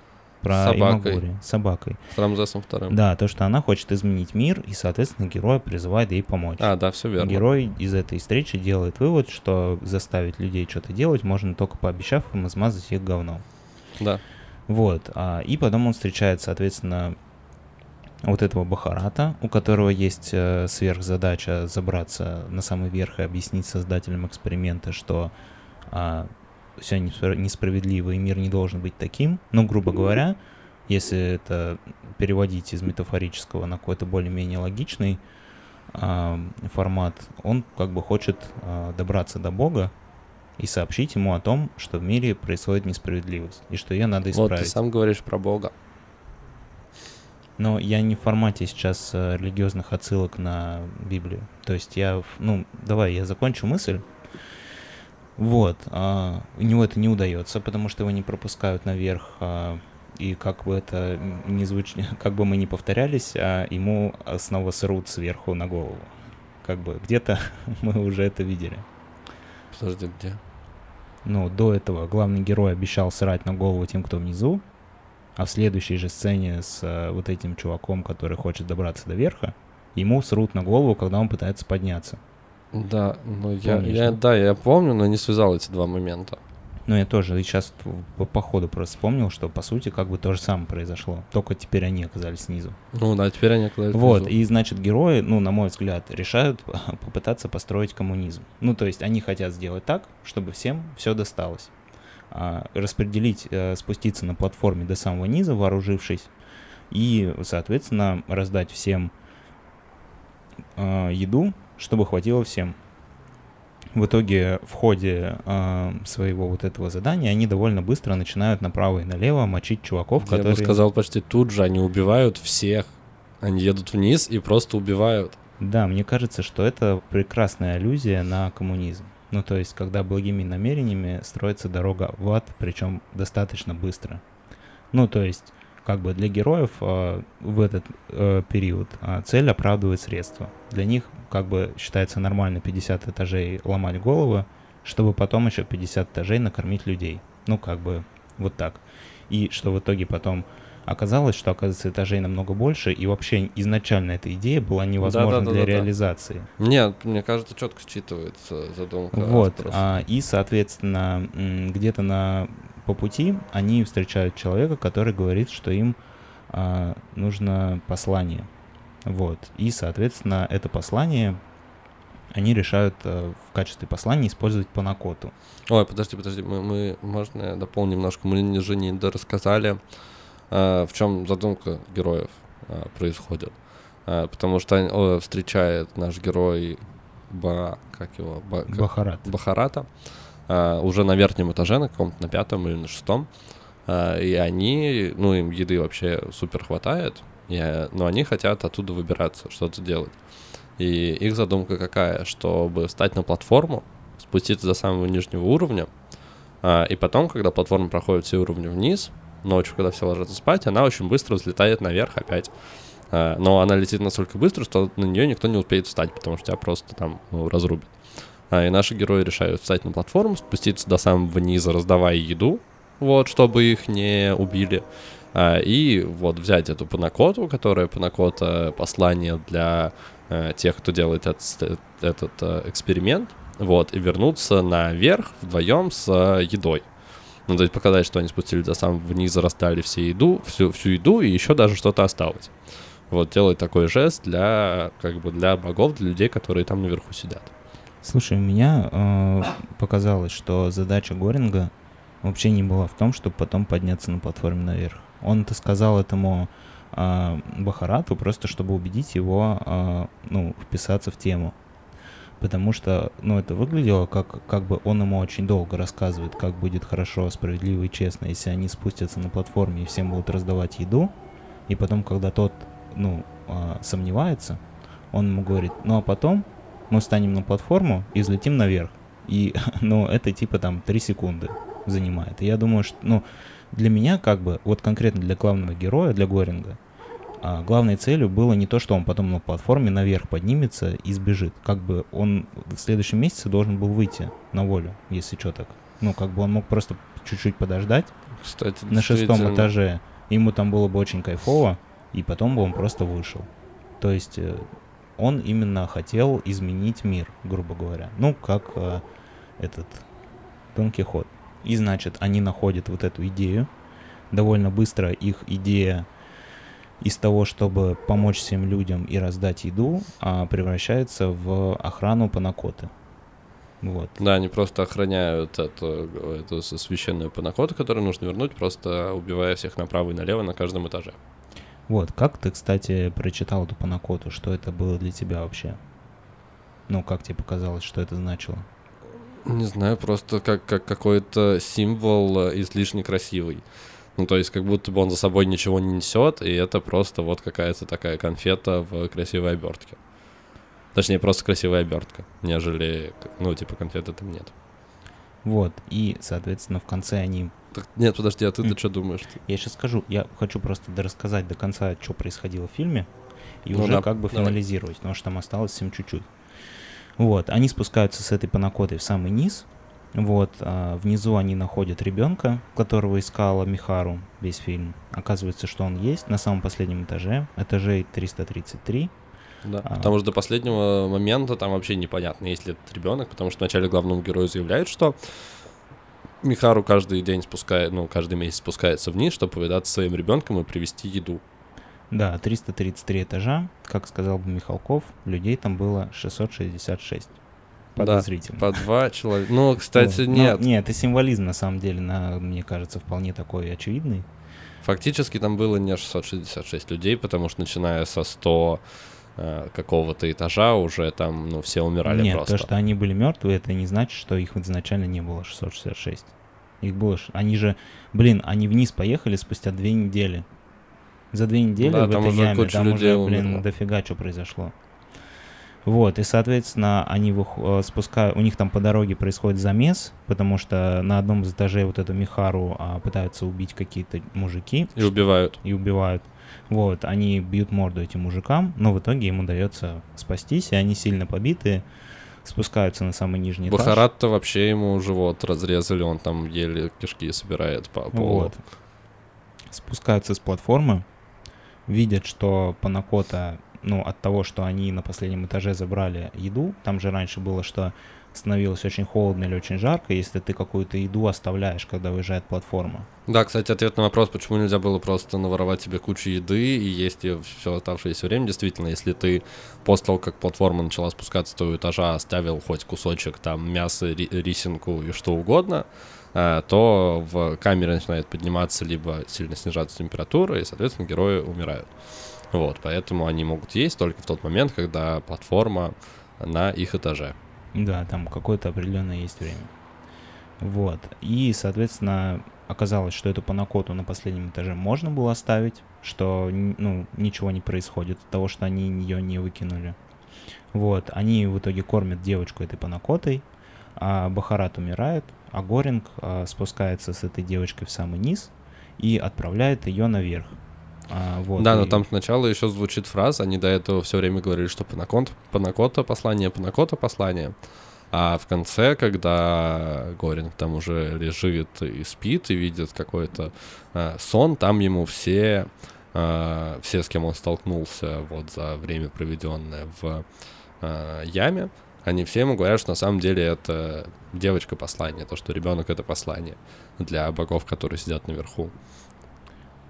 Про Собакой. Собакой. С Рамзесом вторым. Да, то, что она хочет изменить мир, и, соответственно, герой призывает ей помочь. А, да, все верно. Герой из этой встречи делает вывод, что заставить людей что-то делать можно только пообещав им измазать их говном. Да. Вот. а, и потом он встречает, соответственно, вот этого Бахарата, у которого есть э, сверхзадача забраться на самый верх и объяснить создателям эксперимента, что все несправедливо и мир не должен быть таким. Ну, грубо говоря, если это переводить из метафорического на какой-то более-менее логичный а, формат, он как бы хочет а, добраться до Бога и сообщить ему о том, что в мире происходит несправедливость и что ее надо Вот исправить. ты сам говоришь про Бога. Но я не в формате сейчас э, религиозных отсылок на Библию. То есть я, ну, давай, я закончу мысль. Вот, а, у него это не удается, потому что его не пропускают наверх, а, и как бы это не звуч... как бы мы не повторялись, а ему снова срут сверху на голову. Как бы где-то мы уже это видели. Подожди, где? Ну, до этого главный герой обещал срать на голову тем, кто внизу, а в следующей же сцене с э, вот этим чуваком, который хочет добраться до верха, ему срут на голову, когда он пытается подняться. Да, ну я, я, да? я помню, но не связал эти два момента. Но я тоже сейчас по, по ходу просто вспомнил, что по сути как бы то же самое произошло, только теперь они оказались снизу. Ну да, теперь они оказались Вот, внизу. и значит герои, ну, на мой взгляд, решают попытаться построить коммунизм. Ну, то есть они хотят сделать так, чтобы всем все досталось. А, распределить, э, спуститься на платформе до самого низа, вооружившись, и, соответственно, раздать всем э, еду, чтобы хватило всем. В итоге в ходе э, своего вот этого задания они довольно быстро начинают направо и налево мочить чуваков, Я которые... бы сказал, почти тут же они убивают всех. Они едут вниз и просто убивают. Да, мне кажется, что это прекрасная аллюзия на коммунизм. Ну, то есть, когда благими намерениями строится дорога в ад, причем достаточно быстро. Ну, то есть, как бы для героев э, в этот э, период э, цель оправдывает средства. Для них, как бы, считается нормально 50 этажей ломать головы, чтобы потом еще 50 этажей накормить людей. Ну, как бы, вот так. И что в итоге потом оказалось, что, оказывается, этажей намного больше, и вообще изначально эта идея была невозможна для Да-да-да-да-да. реализации. Нет, мне кажется, четко считывается задумка. Вот, а, и, соответственно, где-то на по пути они встречают человека, который говорит, что им а, нужно послание. Вот, и, соответственно, это послание они решают э, в качестве послания использовать по накоту. Ой, подожди, подожди, мы, мы можно я дополню немножко? Мы же не дорассказали, а, в чем задумка героев а, происходит. А, потому что они- о, встречает наш герой Ба... Как его? Ба- как- Бахарат. Бахарата а, уже на верхнем этаже, на каком-то на пятом или на шестом. А, и они, ну, им еды вообще супер хватает, и, э, но они хотят оттуда выбираться, что-то делать. И их задумка какая, чтобы встать на платформу, спуститься до самого нижнего уровня, а, и потом, когда платформа проходит все уровни вниз, ночью, когда все ложатся спать, она очень быстро взлетает наверх опять. Но она летит настолько быстро, что на нее никто не успеет встать, потому что тебя просто там ну, разрубят. А, и наши герои решают встать на платформу, спуститься до самого низа, раздавая еду, вот, чтобы их не убили. А, и вот взять эту панакоту, которая панакота послание для э, тех, кто делает этот, этот э, эксперимент, вот, и вернуться наверх вдвоем с э, едой. Ну, то есть показать, что они спустились до самого вниз, растали всю еду, всю, всю еду, и еще даже что-то осталось. Вот делать такой жест для, как бы, для богов, для людей, которые там наверху сидят. Слушай, у меня э, показалось, что задача Горинга вообще не была в том, чтобы потом подняться на платформе наверх. Он это сказал этому э, Бахарату просто, чтобы убедить его, э, ну, вписаться в тему. Потому что, ну, это выглядело, как, как бы он ему очень долго рассказывает, как будет хорошо, справедливо и честно, если они спустятся на платформе и всем будут раздавать еду, и потом, когда тот, ну, э, сомневается, он ему говорит, ну, а потом мы встанем на платформу и взлетим наверх. И, ну, это типа там 3 секунды занимает. И я думаю, что, ну, для меня как бы, вот конкретно для главного героя, для Горинга, а, главной целью было не то, что он потом на платформе наверх поднимется и сбежит. Как бы он в следующем месяце должен был выйти на волю, если что так. Ну, как бы он мог просто чуть-чуть подождать Кстати, на шестом этаже. Ему там было бы очень кайфово, и потом бы он просто вышел. То есть э, он именно хотел изменить мир, грубо говоря. Ну, как э, этот Дон Кихот. И значит, они находят вот эту идею. Довольно быстро их идея из того, чтобы помочь всем людям и раздать еду, а, превращается в охрану Панакоты. Вот. Да, они просто охраняют эту, эту священную панакоту, которую нужно вернуть, просто убивая всех направо и налево на каждом этаже. Вот, как ты, кстати, прочитал эту Панакоту? Что это было для тебя вообще? Ну, как тебе показалось, что это значило? Не знаю, просто как, как какой-то символ э, излишне красивый. Ну, то есть, как будто бы он за собой ничего не несет, и это просто вот какая-то такая конфета в красивой обертке. Точнее, просто красивая обертка, нежели, ну, типа, конфеты там нет. Вот, и, соответственно, в конце они... Так, нет, подожди, а ты-то что думаешь? Я сейчас скажу, я хочу просто рассказать до конца, что происходило в фильме, и Ну уже да, как бы давай. финализировать, потому что там осталось всем чуть-чуть. Вот, они спускаются с этой панакотой в самый низ, вот, а, внизу они находят ребенка, которого искала Михару весь фильм. Оказывается, что он есть на самом последнем этаже, этажей 333. Да. А. Потому что до последнего момента там вообще непонятно, есть ли этот ребенок, потому что вначале главному герою заявляют, что Михару каждый день спускает, ну, каждый месяц спускается вниз, чтобы повидаться со своим ребенком и привезти еду. Да, 333 этажа, как сказал бы Михалков, людей там было 666. Да, Подозрительно. По два человека. Ну, кстати, Вот. Но- нет. нет, это символизм, на самом деле, на, мне кажется, вполне такой очевидный. Фактически там было не 666 людей, потому что начиная со 100 э, какого-то этажа уже там, ну, все умирали Нет, просто. то, что они были мертвые, это не значит, что их изначально не было 666. Их было... Они же, блин, они вниз поехали спустя две недели. За две недели Да, в там этой уже яме, там уже, блин, умерла. дофига что произошло. Вот, и, соответственно, они вых- э, спускают, у них там по дороге происходит замес, потому что на одном из этажей вот эту Михару а, пытаются убить какие-то мужики И убивают. и убивают. Вот, они бьют морду этим мужикам, но в итоге ему удается спастись, и они сильно побиты, спускаются на самый нижний этаж. Бахарат-то вообще ему живот разрезали, он там еле кишки собирает по полу. Вот. Спускаются с платформы, видят, что Панакота, ну, от того, что они на последнем этаже забрали еду, там же раньше было, что становилось очень холодно или очень жарко, если ты какую-то еду оставляешь, когда выезжает платформа. Да, кстати, ответ на вопрос, почему нельзя было просто наворовать себе кучу еды и есть ее все оставшееся время. Действительно, если ты после того, как платформа начала спускаться с твоего этажа, оставил хоть кусочек там мяса, ри- рисинку и что угодно, э, то в камере начинает подниматься либо сильно снижаться температура, и, соответственно, герои умирают. Вот, поэтому они могут есть только в тот момент, когда платформа на их этаже. Да, там какое-то определенное есть время. Вот. И, соответственно, оказалось, что эту панакоту на последнем этаже можно было оставить, что ну, ничего не происходит от того, что они ее не выкинули. Вот. Они в итоге кормят девочку этой панакотой, а Бахарат умирает, а Горинг а, спускается с этой девочкой в самый низ и отправляет ее наверх. А, вот, да, но и- там сначала еще звучит фраза, они до этого все время говорили, что панакот, панакота послание, панакота послание. А в конце, когда Горинг там уже лежит и спит, и видит какой-то э, сон, там ему все, э, все, с кем он столкнулся вот за время, проведенное в э, яме, Они все ему говорят, что на самом деле это девочка послание, то, что ребенок это послание для богов, которые сидят наверху.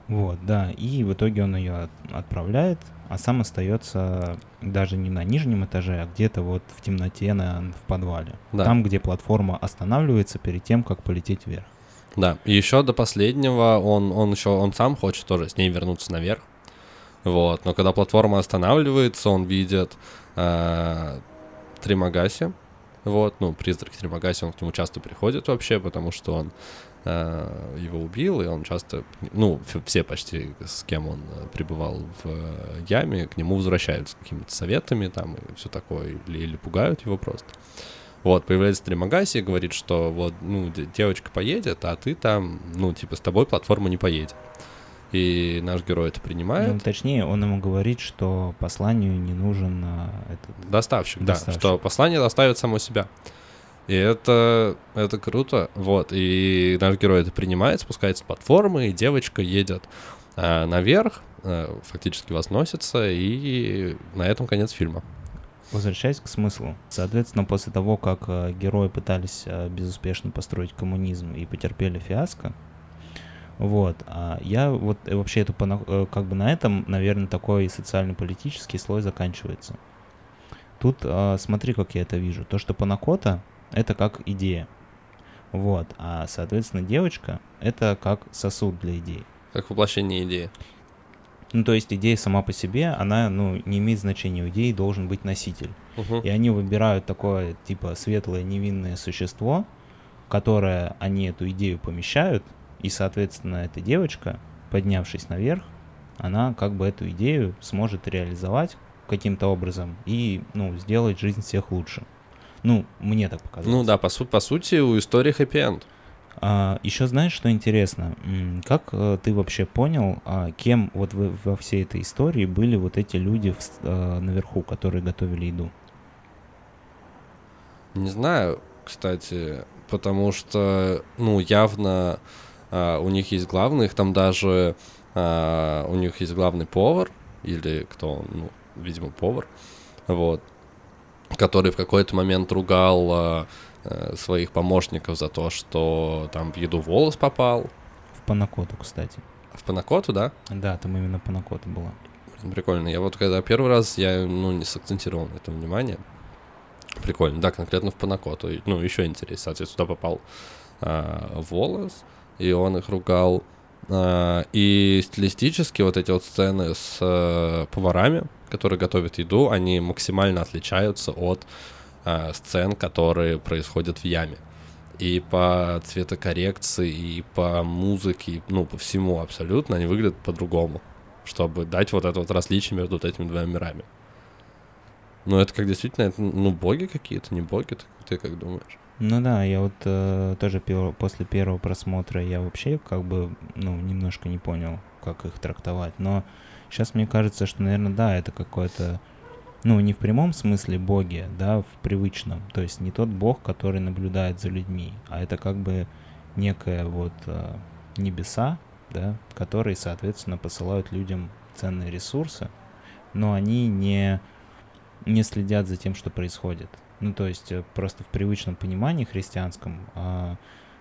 Вот, да. И в итоге он ее отправляет, а сам остается даже не на нижнем этаже, а где-то вот в темноте на, в подвале. Да. Там, где платформа останавливается перед тем, как полететь вверх. Да, и еще до последнего он, он еще, он сам хочет тоже с ней вернуться наверх. Вот, но когда платформа останавливается, он видит э, Тримагаси. Вот, ну, призрак Тримагаси, он к нему часто приходит вообще, потому что он его убил, и он часто, ну, все почти, с кем он э, пребывал в э, яме, к нему возвращаются какими-то советами там и все такое, или, или пугают его просто. Вот, появляется Тримагаси и говорит, что вот, ну, де- девочка поедет, а ты там, ну, типа, с тобой платформа не поедет. И наш герой это принимает. Ну, точнее, он ему говорит, что посланию не нужен этот... Доставщик, Доставщик. да, что послание доставит само себя. И это, это круто, вот, и наш герой это принимает, спускается с платформы, и девочка едет а, наверх, а, фактически возносится, и на этом конец фильма. Возвращаясь к смыслу. Соответственно, после того, как э, герои пытались э, безуспешно построить коммунизм и потерпели фиаско, вот, а я вот э, вообще пона- э, как бы на этом, наверное, такой социально-политический слой заканчивается. Тут э, смотри, как я это вижу. То, что Панакота — это как идея. Вот, а, соответственно, девочка — это как сосуд для идей. Как воплощение идеи. Ну, то есть идея сама по себе, она, ну, не имеет значения. У идеи должен быть носитель. Мгм. И они выбирают такое, типа, светлое невинное существо, которое они эту идею помещают, и, соответственно, эта девочка, поднявшись наверх, она как бы эту идею сможет реализовать каким-то образом и, ну, сделать жизнь всех лучше. Ну, мне так показалось. Ну да, по, су- по сути, у истории хэппи-энд. еще знаешь, что интересно? Как э, ты вообще понял, а, кем вот вы- во всей этой истории были вот эти люди в э, наверху, которые готовили еду? Не знаю, кстати, потому что, ну, явно а, у них есть главный, их там даже, а, у них есть главный повар, или кто он, ну, видимо, повар, вот, который в какой-то момент ругал а, э, своих помощников за то, что там в еду волос попал, В Панакоту, кстати. в панакоту, да? Да, там именно Панакота была. Прикольно. Я вот когда первый раз, я, ну, не сакцентировал на этом внимание. Прикольно. Да, конкретно в Панакоту. Ну, еще интереснее. Соответственно, туда попал а, волос, и он их ругал. А, и стилистически вот эти вот сцены с а, поварами, которые готовят еду, они максимально отличаются от а, сцен, которые происходят в яме. И по цветокоррекции, и по музыке, и, ну, по всему абсолютно, они выглядят по-другому чтобы дать вот это вот различие между вот этими двумя мирами. Ну, это как действительно, это, ну, боги какие-то, не боги, ты, ты как думаешь? Ну да, я вот э, тоже пер- после первого просмотра я вообще как бы, ну, немножко не понял, как их трактовать. Но сейчас мне кажется, что, наверное, да, это какое-то, ну, не в прямом смысле боги, да, в привычном. То есть не тот бог, который наблюдает за людьми, а это как бы некое вот э, небеса, да, которые, соответственно, посылают людям ценные ресурсы, но они не, не следят за тем, что происходит. Ну, то есть э, просто в привычном понимании христианском, а,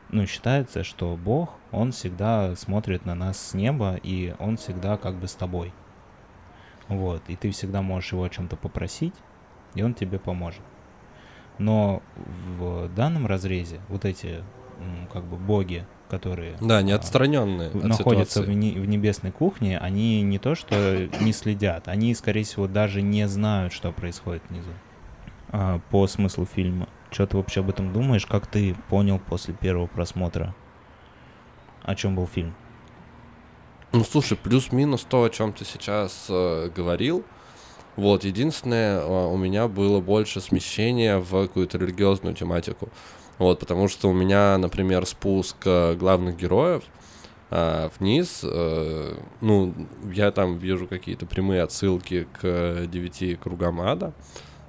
ну, считается, что Бог, Он всегда смотрит на нас с неба, и Он всегда как бы с тобой. Вот, и ты всегда можешь его о чем-то попросить, и Он тебе поможет. Но в данном разрезе вот эти, как бы, боги, которые Да, не а, отстраненные от находятся в, не- в небесной кухне, они не то что не следят, они, скорее всего, даже не знают, что происходит внизу. А, по смыслу фильма. Что ты вообще об этом думаешь? Как ты понял после первого просмотра, о чем был фильм? Ну, слушай, плюс-минус то, о чем ты сейчас э, говорил. Вот, единственное, э, у меня было больше смещения в какую-то религиозную тематику. Вот, потому что у меня, например, спуск э, главных героев э, вниз, э, ну, я там вижу какие-то прямые отсылки к э, девяти кругам ада.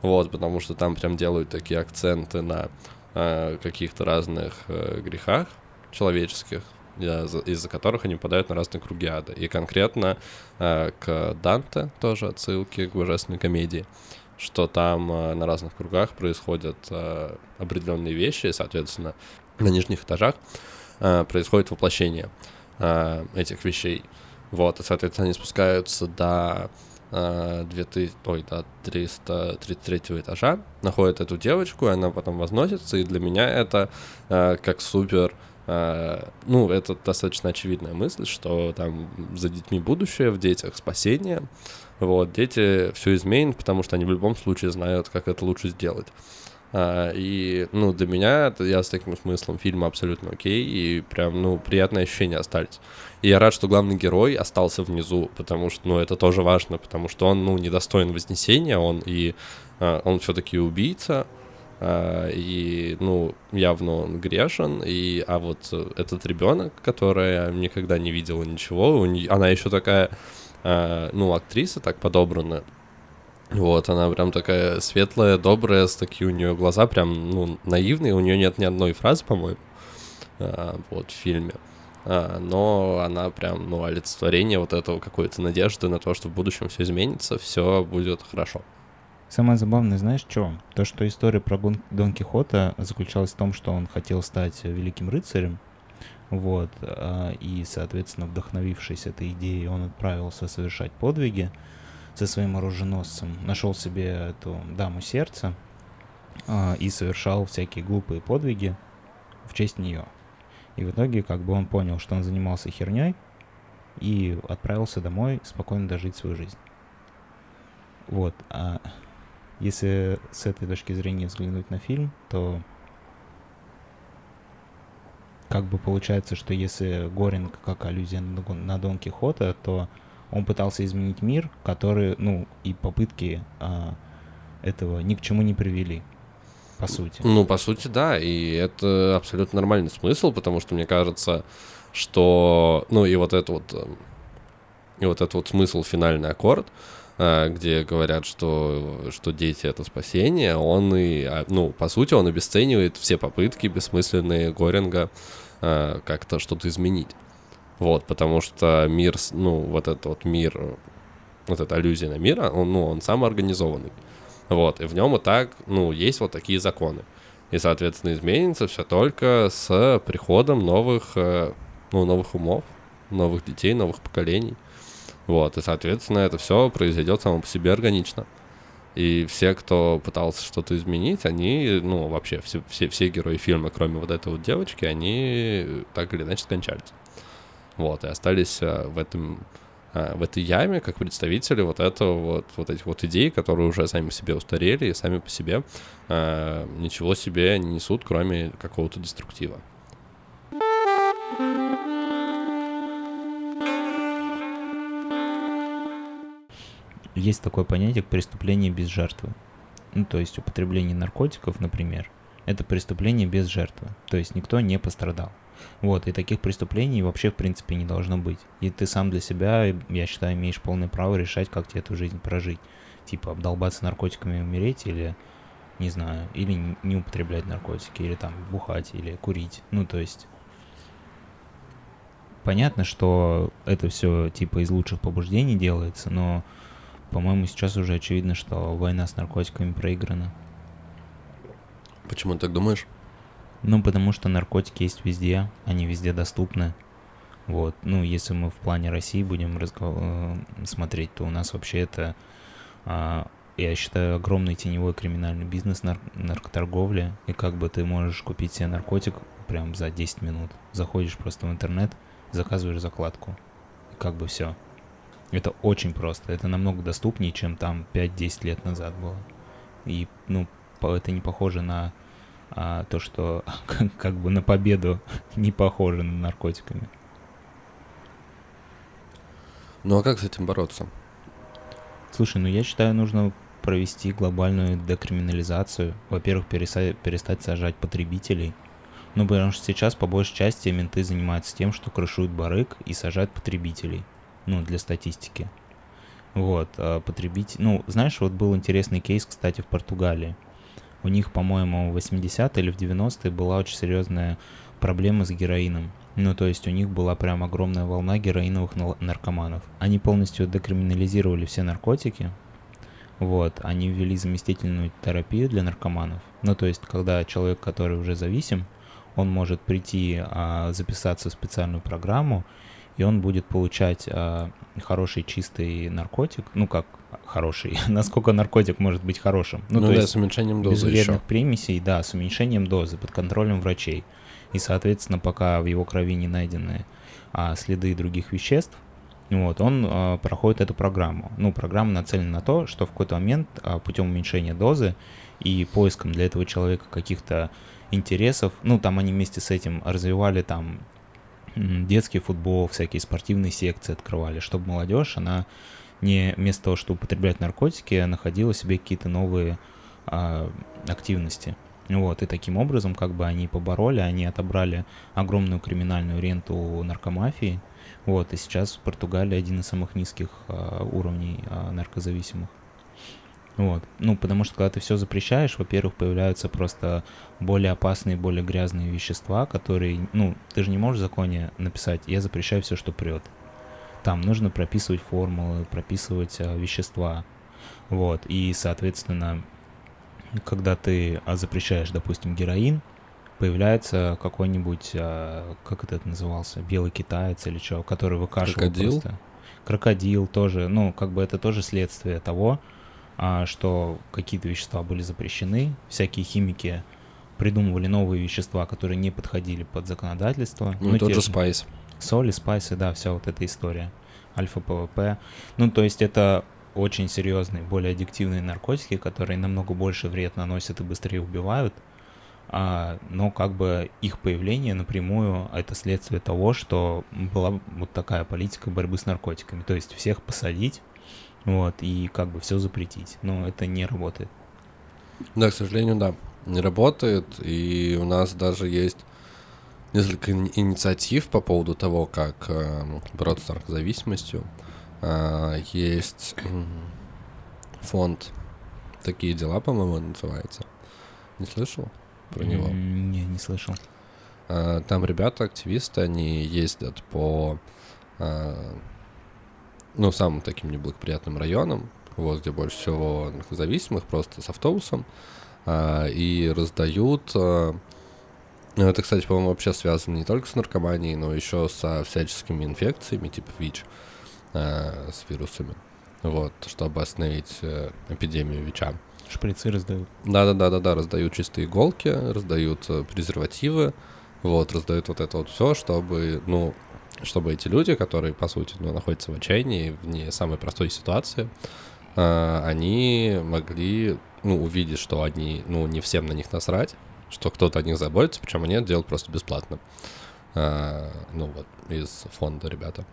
Вот, потому что там прям делают такие акценты на э, каких-то разных э, грехах человеческих, из-за которых они попадают на разные круги ада. И конкретно э, к Данте тоже отсылки к божественной комедии. что там э, на разных кругах происходят э, определенные вещи, и, соответственно, на нижних этажах э, происходит воплощение э, этих вещей. Вот, и, соответственно, они спускаются до э, 2000, ой, до 333 этажа, находят эту девочку, и она потом возносится, и для меня это э, как супер ну, это достаточно очевидная мысль, что там за детьми будущее, в детях спасение. Вот, дети все изменят, потому что они в любом случае знают, как это лучше сделать. Uh, и, ну, для меня я с таким смыслом фильма абсолютно окей, и прям, ну, приятные ощущения остались. И я рад, что главный герой остался внизу, потому что, ну, это тоже важно, потому что он, ну, недостоин вознесения, он и uh, он все-таки убийца, а, и, ну, явно он грешен, и, а вот этот ребенок, которая никогда не видела ничего, у нее, она еще такая, а, ну, актриса так подобрана, вот, она прям такая светлая, добрая, с такие у нее глаза прям, ну, наивные, у нее нет ни одной фразы, по-моему, а, вот, в фильме. но она прям, ну, олицетворение вот этого какой-то надежды на то, что в будущем все изменится, все будет хорошо. Самое забавное, знаешь, что? То, что история про Гон- Дон Кихота заключалась в том, что он хотел стать великим рыцарем, вот, а, и, соответственно, вдохновившись этой идеей, он отправился совершать подвиги со своим оруженосцем, нашел себе эту даму сердца а, и совершал всякие глупые подвиги в честь нее. И в итоге, как бы он понял, что он занимался херней, и отправился домой спокойно дожить свою жизнь. Вот. А если с этой точки зрения взглянуть на фильм, то как бы получается, что если Горинг как аллюзия на Дон Кихота, то он пытался изменить мир, который, ну, и попытки а, этого ни к чему не привели, по сути. Ну, по сути, да, и это абсолютно нормальный смысл, потому что мне кажется, что, ну, и вот это вот, э, и вот этот вот смысл, финальный аккорд, где говорят, что, что дети — это спасение, он и, а, ну, по сути, он обесценивает все попытки бессмысленные Горинга а, как-то что-то изменить. Вот, потому что мир, ну, вот этот вот мир, вот эта аллюзия на мир, он, ну, он самоорганизованный. Вот, и в нем и так, ну, есть вот такие законы. И, соответственно, изменится все только с приходом новых, э, ну, новых умов, новых детей, новых поколений. Вот, и, соответственно, это все произойдет само по себе органично. И все, кто пытался что-то изменить, они, ну, вообще, все, все, все герои фильма, кроме вот этой вот девочки, они так или иначе скончались. Вот, и остались а, в этом а, в этой яме как представители вот этого вот, вот этих вот идей, которые уже сами по себе устарели и сами по себе а, ничего себе не несут, кроме какого-то деструктива. Есть такое понятие преступление без жертвы. Ну, то есть употребление наркотиков, например, это преступление без жертвы. То есть никто не пострадал. Вот, и таких преступлений вообще, в принципе, не должно быть. И ты сам для себя, я считаю, имеешь полное право решать, как тебе эту жизнь прожить. Типа, обдолбаться наркотиками и умереть, или, не знаю, или не употреблять наркотики, или там бухать, или курить. Ну, то есть, понятно, что это все, типа, из лучших побуждений делается, но по-моему, сейчас уже очевидно, что война с наркотиками проиграна. Почему ты так думаешь? Ну, потому что наркотики есть везде, они везде доступны. Вот, ну, если мы в плане России будем разгов... Э, смотреть, то у нас вообще это, а, я считаю, огромный теневой криминальный бизнес нар... наркоторговли. И как бы ты можешь купить себе наркотик прям за 10 минут. Заходишь просто в интернет, заказываешь закладку. И как бы все. Это очень просто. Это намного доступнее, чем там 5-10 лет назад было. И, ну, это не похоже на а, то, что как бы на победу не похоже на наркотиками. Ну а как с этим бороться? Слушай, ну я считаю, нужно провести глобальную декриминализацию. Во-первых, перестать, перестать сажать потребителей. Ну, потому что сейчас по большей части менты занимаются тем, что крышуют барык и сажают потребителей ну, для статистики. Вот, а потребитель... Ну, знаешь, вот был интересный кейс, кстати, в Португалии. У них, по-моему, в 80-е или в 90-е была очень серьезная проблема с героином. Ну, то есть у них была прям огромная волна героиновых наркоманов. Они полностью декриминализировали все наркотики, Вот, они ввели заместительную терапию для наркоманов. Ну, то есть, когда человек, который уже зависим, он может прийти, а, записаться в специальную программу, и он будет получать а, хороший чистый наркотик, ну как хороший, насколько наркотик может быть хорошим. Ну, то да, есть с уменьшением без дозы вредных еще. примесей, да, с уменьшением дозы под контролем врачей. И, соответственно, пока в его крови не найдены а, следы других веществ, вот, он а, проходит эту программу. Ну, программа нацелена на то, что в какой-то момент а, путем уменьшения дозы и поиском для этого человека каких-то интересов, ну, там они вместе с этим развивали там детский футбол, всякие спортивные секции открывали, чтобы молодежь, она не вместо того, чтобы употреблять наркотики, находила себе какие-то новые а, активности. Вот, и таким образом, как бы они побороли, они отобрали огромную криминальную ренту наркомафии. Вот, и сейчас в Португалии один из самых низких а, уровней а, наркозависимых. Вот. Ну, потому что когда ты все запрещаешь, во-первых, появляются просто более опасные, более грязные вещества, которые, ну, ты же не можешь в законе написать, я запрещаю все, что прет. Там нужно прописывать формулы, прописывать а, вещества. Вот. И, соответственно, когда ты а, запрещаешь, допустим, героин, появляется какой-нибудь, а, как это назывался, белый китаец или что, который выкашивал Крокодил? просто. Крокодил тоже, ну, как бы это тоже следствие того, что какие-то вещества были запрещены, всякие химики придумывали новые вещества, которые не подходили под законодательство. Ну, тот те же Спайс. Соли, спайсы, да, вся вот эта история. Альфа-ПВП. Ну, то есть это очень серьезные, более аддиктивные наркотики, которые намного больше вред наносят и быстрее убивают. А, но как бы их появление напрямую это следствие того, что была вот такая политика борьбы с наркотиками. То есть всех посадить, вот, и как бы все запретить. Но это не работает. Да, к сожалению, да, не работает. И у нас даже есть несколько ини- инициатив по поводу того, как э, бороться с наркозависимостью. А, есть фонд «Такие дела», по-моему, называется. Не слышал про него? Не, не слышал. А, Там ребята, активисты, они ездят по, а, ну, самым таким неблагоприятным районам, вот, где больше всего наркозависимых, просто с автобусом, а, и раздают... а, ну, это, кстати, по-моему, вообще связано не только с наркоманией, но еще со всяческими инфекциями, типа ВИЧ, а, с вирусами, вот, чтобы остановить э, эпидемию ВИЧа. Шприцы раздают. Да-да-да-да-да, раздают чистые иголки, раздают э, презервативы, вот, раздают вот это вот все, чтобы, ну, чтобы эти люди, которые, по сути, ну, находятся в отчаянии, в не самой простой ситуации, э, они могли, ну, увидеть, что они, ну, не всем на них насрать, что кто-то о них заботится, причем они это делают просто бесплатно. Э, ну, вот, из фонда ребята.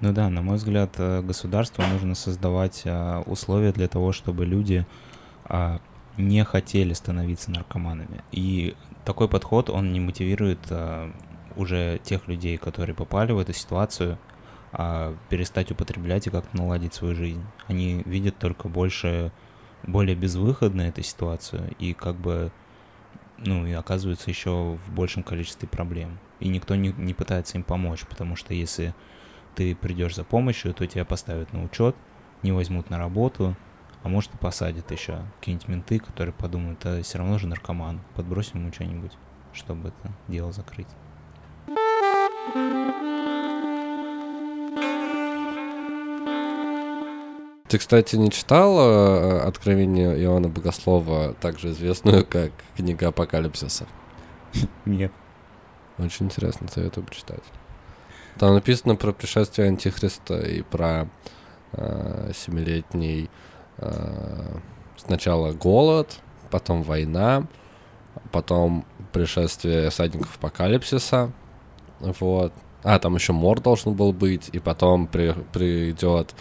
Ну да, на мой взгляд, э, государству нужно создавать а, условия для того, чтобы люди а, не хотели становиться наркоманами. И такой подход, он не мотивирует а, уже тех людей, которые попали в эту ситуацию, а, перестать употреблять и как-то наладить свою жизнь. Они видят только больше, более безвыходной эту ситуацию и как бы, ну, и оказываются еще в большем количестве проблем. И никто не, не пытается им помочь, потому что если ты придешь за помощью, то тебя поставят на учет, не возьмут на работу, а может и посадят еще какие-нибудь менты, которые подумают, а все равно же наркоман, подбросим ему что-нибудь, чтобы это дело закрыть. Ты, кстати, не читал э, «Откровение Иоанна Богослова», также известную как «Книга Апокалипсиса»? Нет. Очень интересно, советую почитать. Там написано про пришествие Антихриста и про э, семилетний э, сначала голод, потом война, потом пришествие всадников апокалипсиса, вот. А, там еще мор должен был быть, и потом при, придет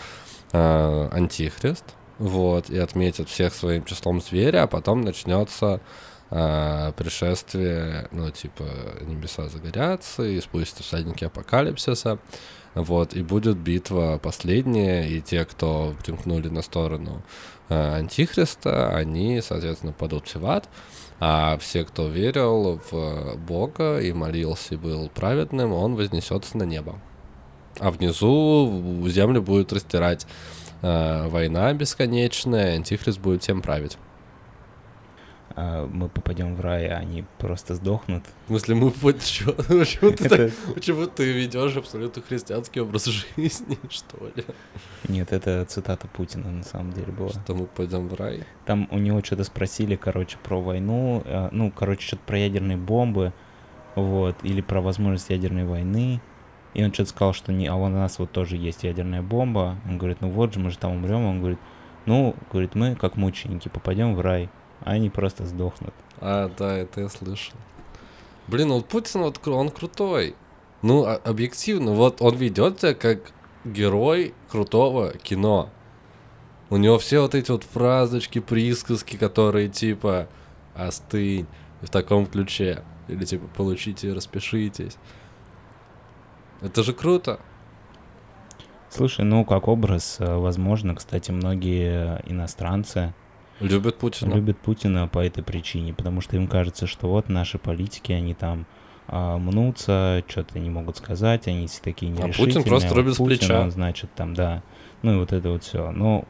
э, Антихрист, вот, и отметит всех своим числом зверя, а потом начнется а, пришествие, ну, типа, небеса загорятся, и спустятся всадники апокалипсиса, вот, и будет битва последняя, и те, кто примкнули на сторону а, Антихриста, они, соответственно, падут в ад, а все, кто верил в Бога и молился и был праведным, он вознесется на небо. А внизу землю будет растирать э, война бесконечная, антихрист будет всем править. А мы попадем в рай, а они просто сдохнут. В смысле, мы? Почему ты, Это- почему ты ведешь абсолютно христианский образ жизни, что ли? Нет, это цитата Путина на самом деле была. Что мы пойдем в рай? Там у него что-то спросили, короче, про войну, э, ну, короче, что-то про ядерные бомбы, вот, или про возможность ядерной войны. И он что-то сказал, что не, а у нас вот тоже есть ядерная бомба. Он говорит, ну вот же, мы же там умрем. Он говорит, ну, говорит, мы как мученики попадем в рай, а они просто сдохнут. А, да, это я слышал. Блин, ну вот Путин, вот он крутой. Ну, а- объективно, вот он ведет себя как герой крутого кино. У него все вот эти вот фразочки, присказки, которые типа «остынь» в таком ключе. Или типа «получите и распишитесь». Это же круто. Слушай, ну, как образ, э, возможно, кстати, многие иностранцы Любят Путина. любят Путина по этой причине, потому что им кажется, что вот наши политики, они там а, мнутся, что-то не могут сказать, они все такие Путин нерешительные. просто вот рубит с Путин, плеча. он, значит, там, да, ну и вот это вот все. Ну,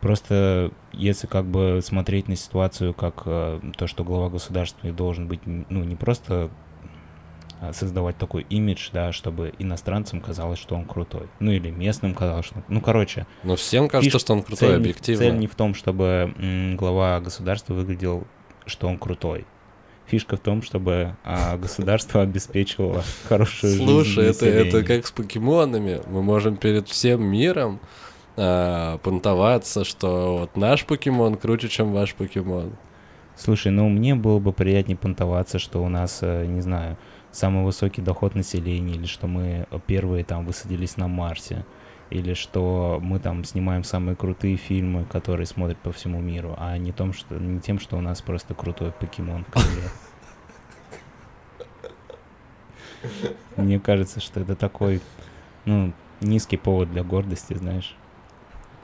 просто если как бы смотреть на ситуацию как э, то, что глава государства должен быть, ну, не просто а, создавать такой имидж, да, чтобы иностранцам казалось, что он крутой. Ну, или местным казалось, что... Ну, короче, Но всем кажется, Фиш- что он крутой, цель, не- объективно. цель не в том, чтобы м, глава государства выглядел, что он крутой. Фишка в том, чтобы а, государство обеспечивало хорошую жизнь Слушай, это, это как с покемонами. Мы можем перед всем миром а, понтоваться, что вот наш покемон круче, чем ваш покемон. Слушай, ну мне было бы приятнее понтоваться, что у нас, э, не знаю, самый высокий доход населения, или что мы первые там высадились на Марсе, или что мы там снимаем самые крутые фильмы, которые смотрят по всему миру, а не, том, что, не тем, что у нас просто крутой покемон. Мне кажется, что это такой, ну, низкий повод для гордости, знаешь.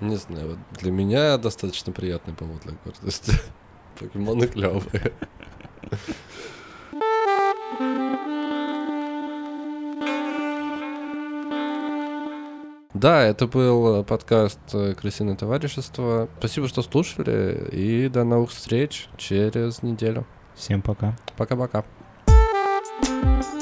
Не знаю, вот для меня достаточно приятный повод для гордости. Покемоны клевые. Да, это был э, подкаст э, «Крысиное товарищество». Спасибо, что слушали, и до новых встреч через неделю. Всем пока. Пока-пока. Thank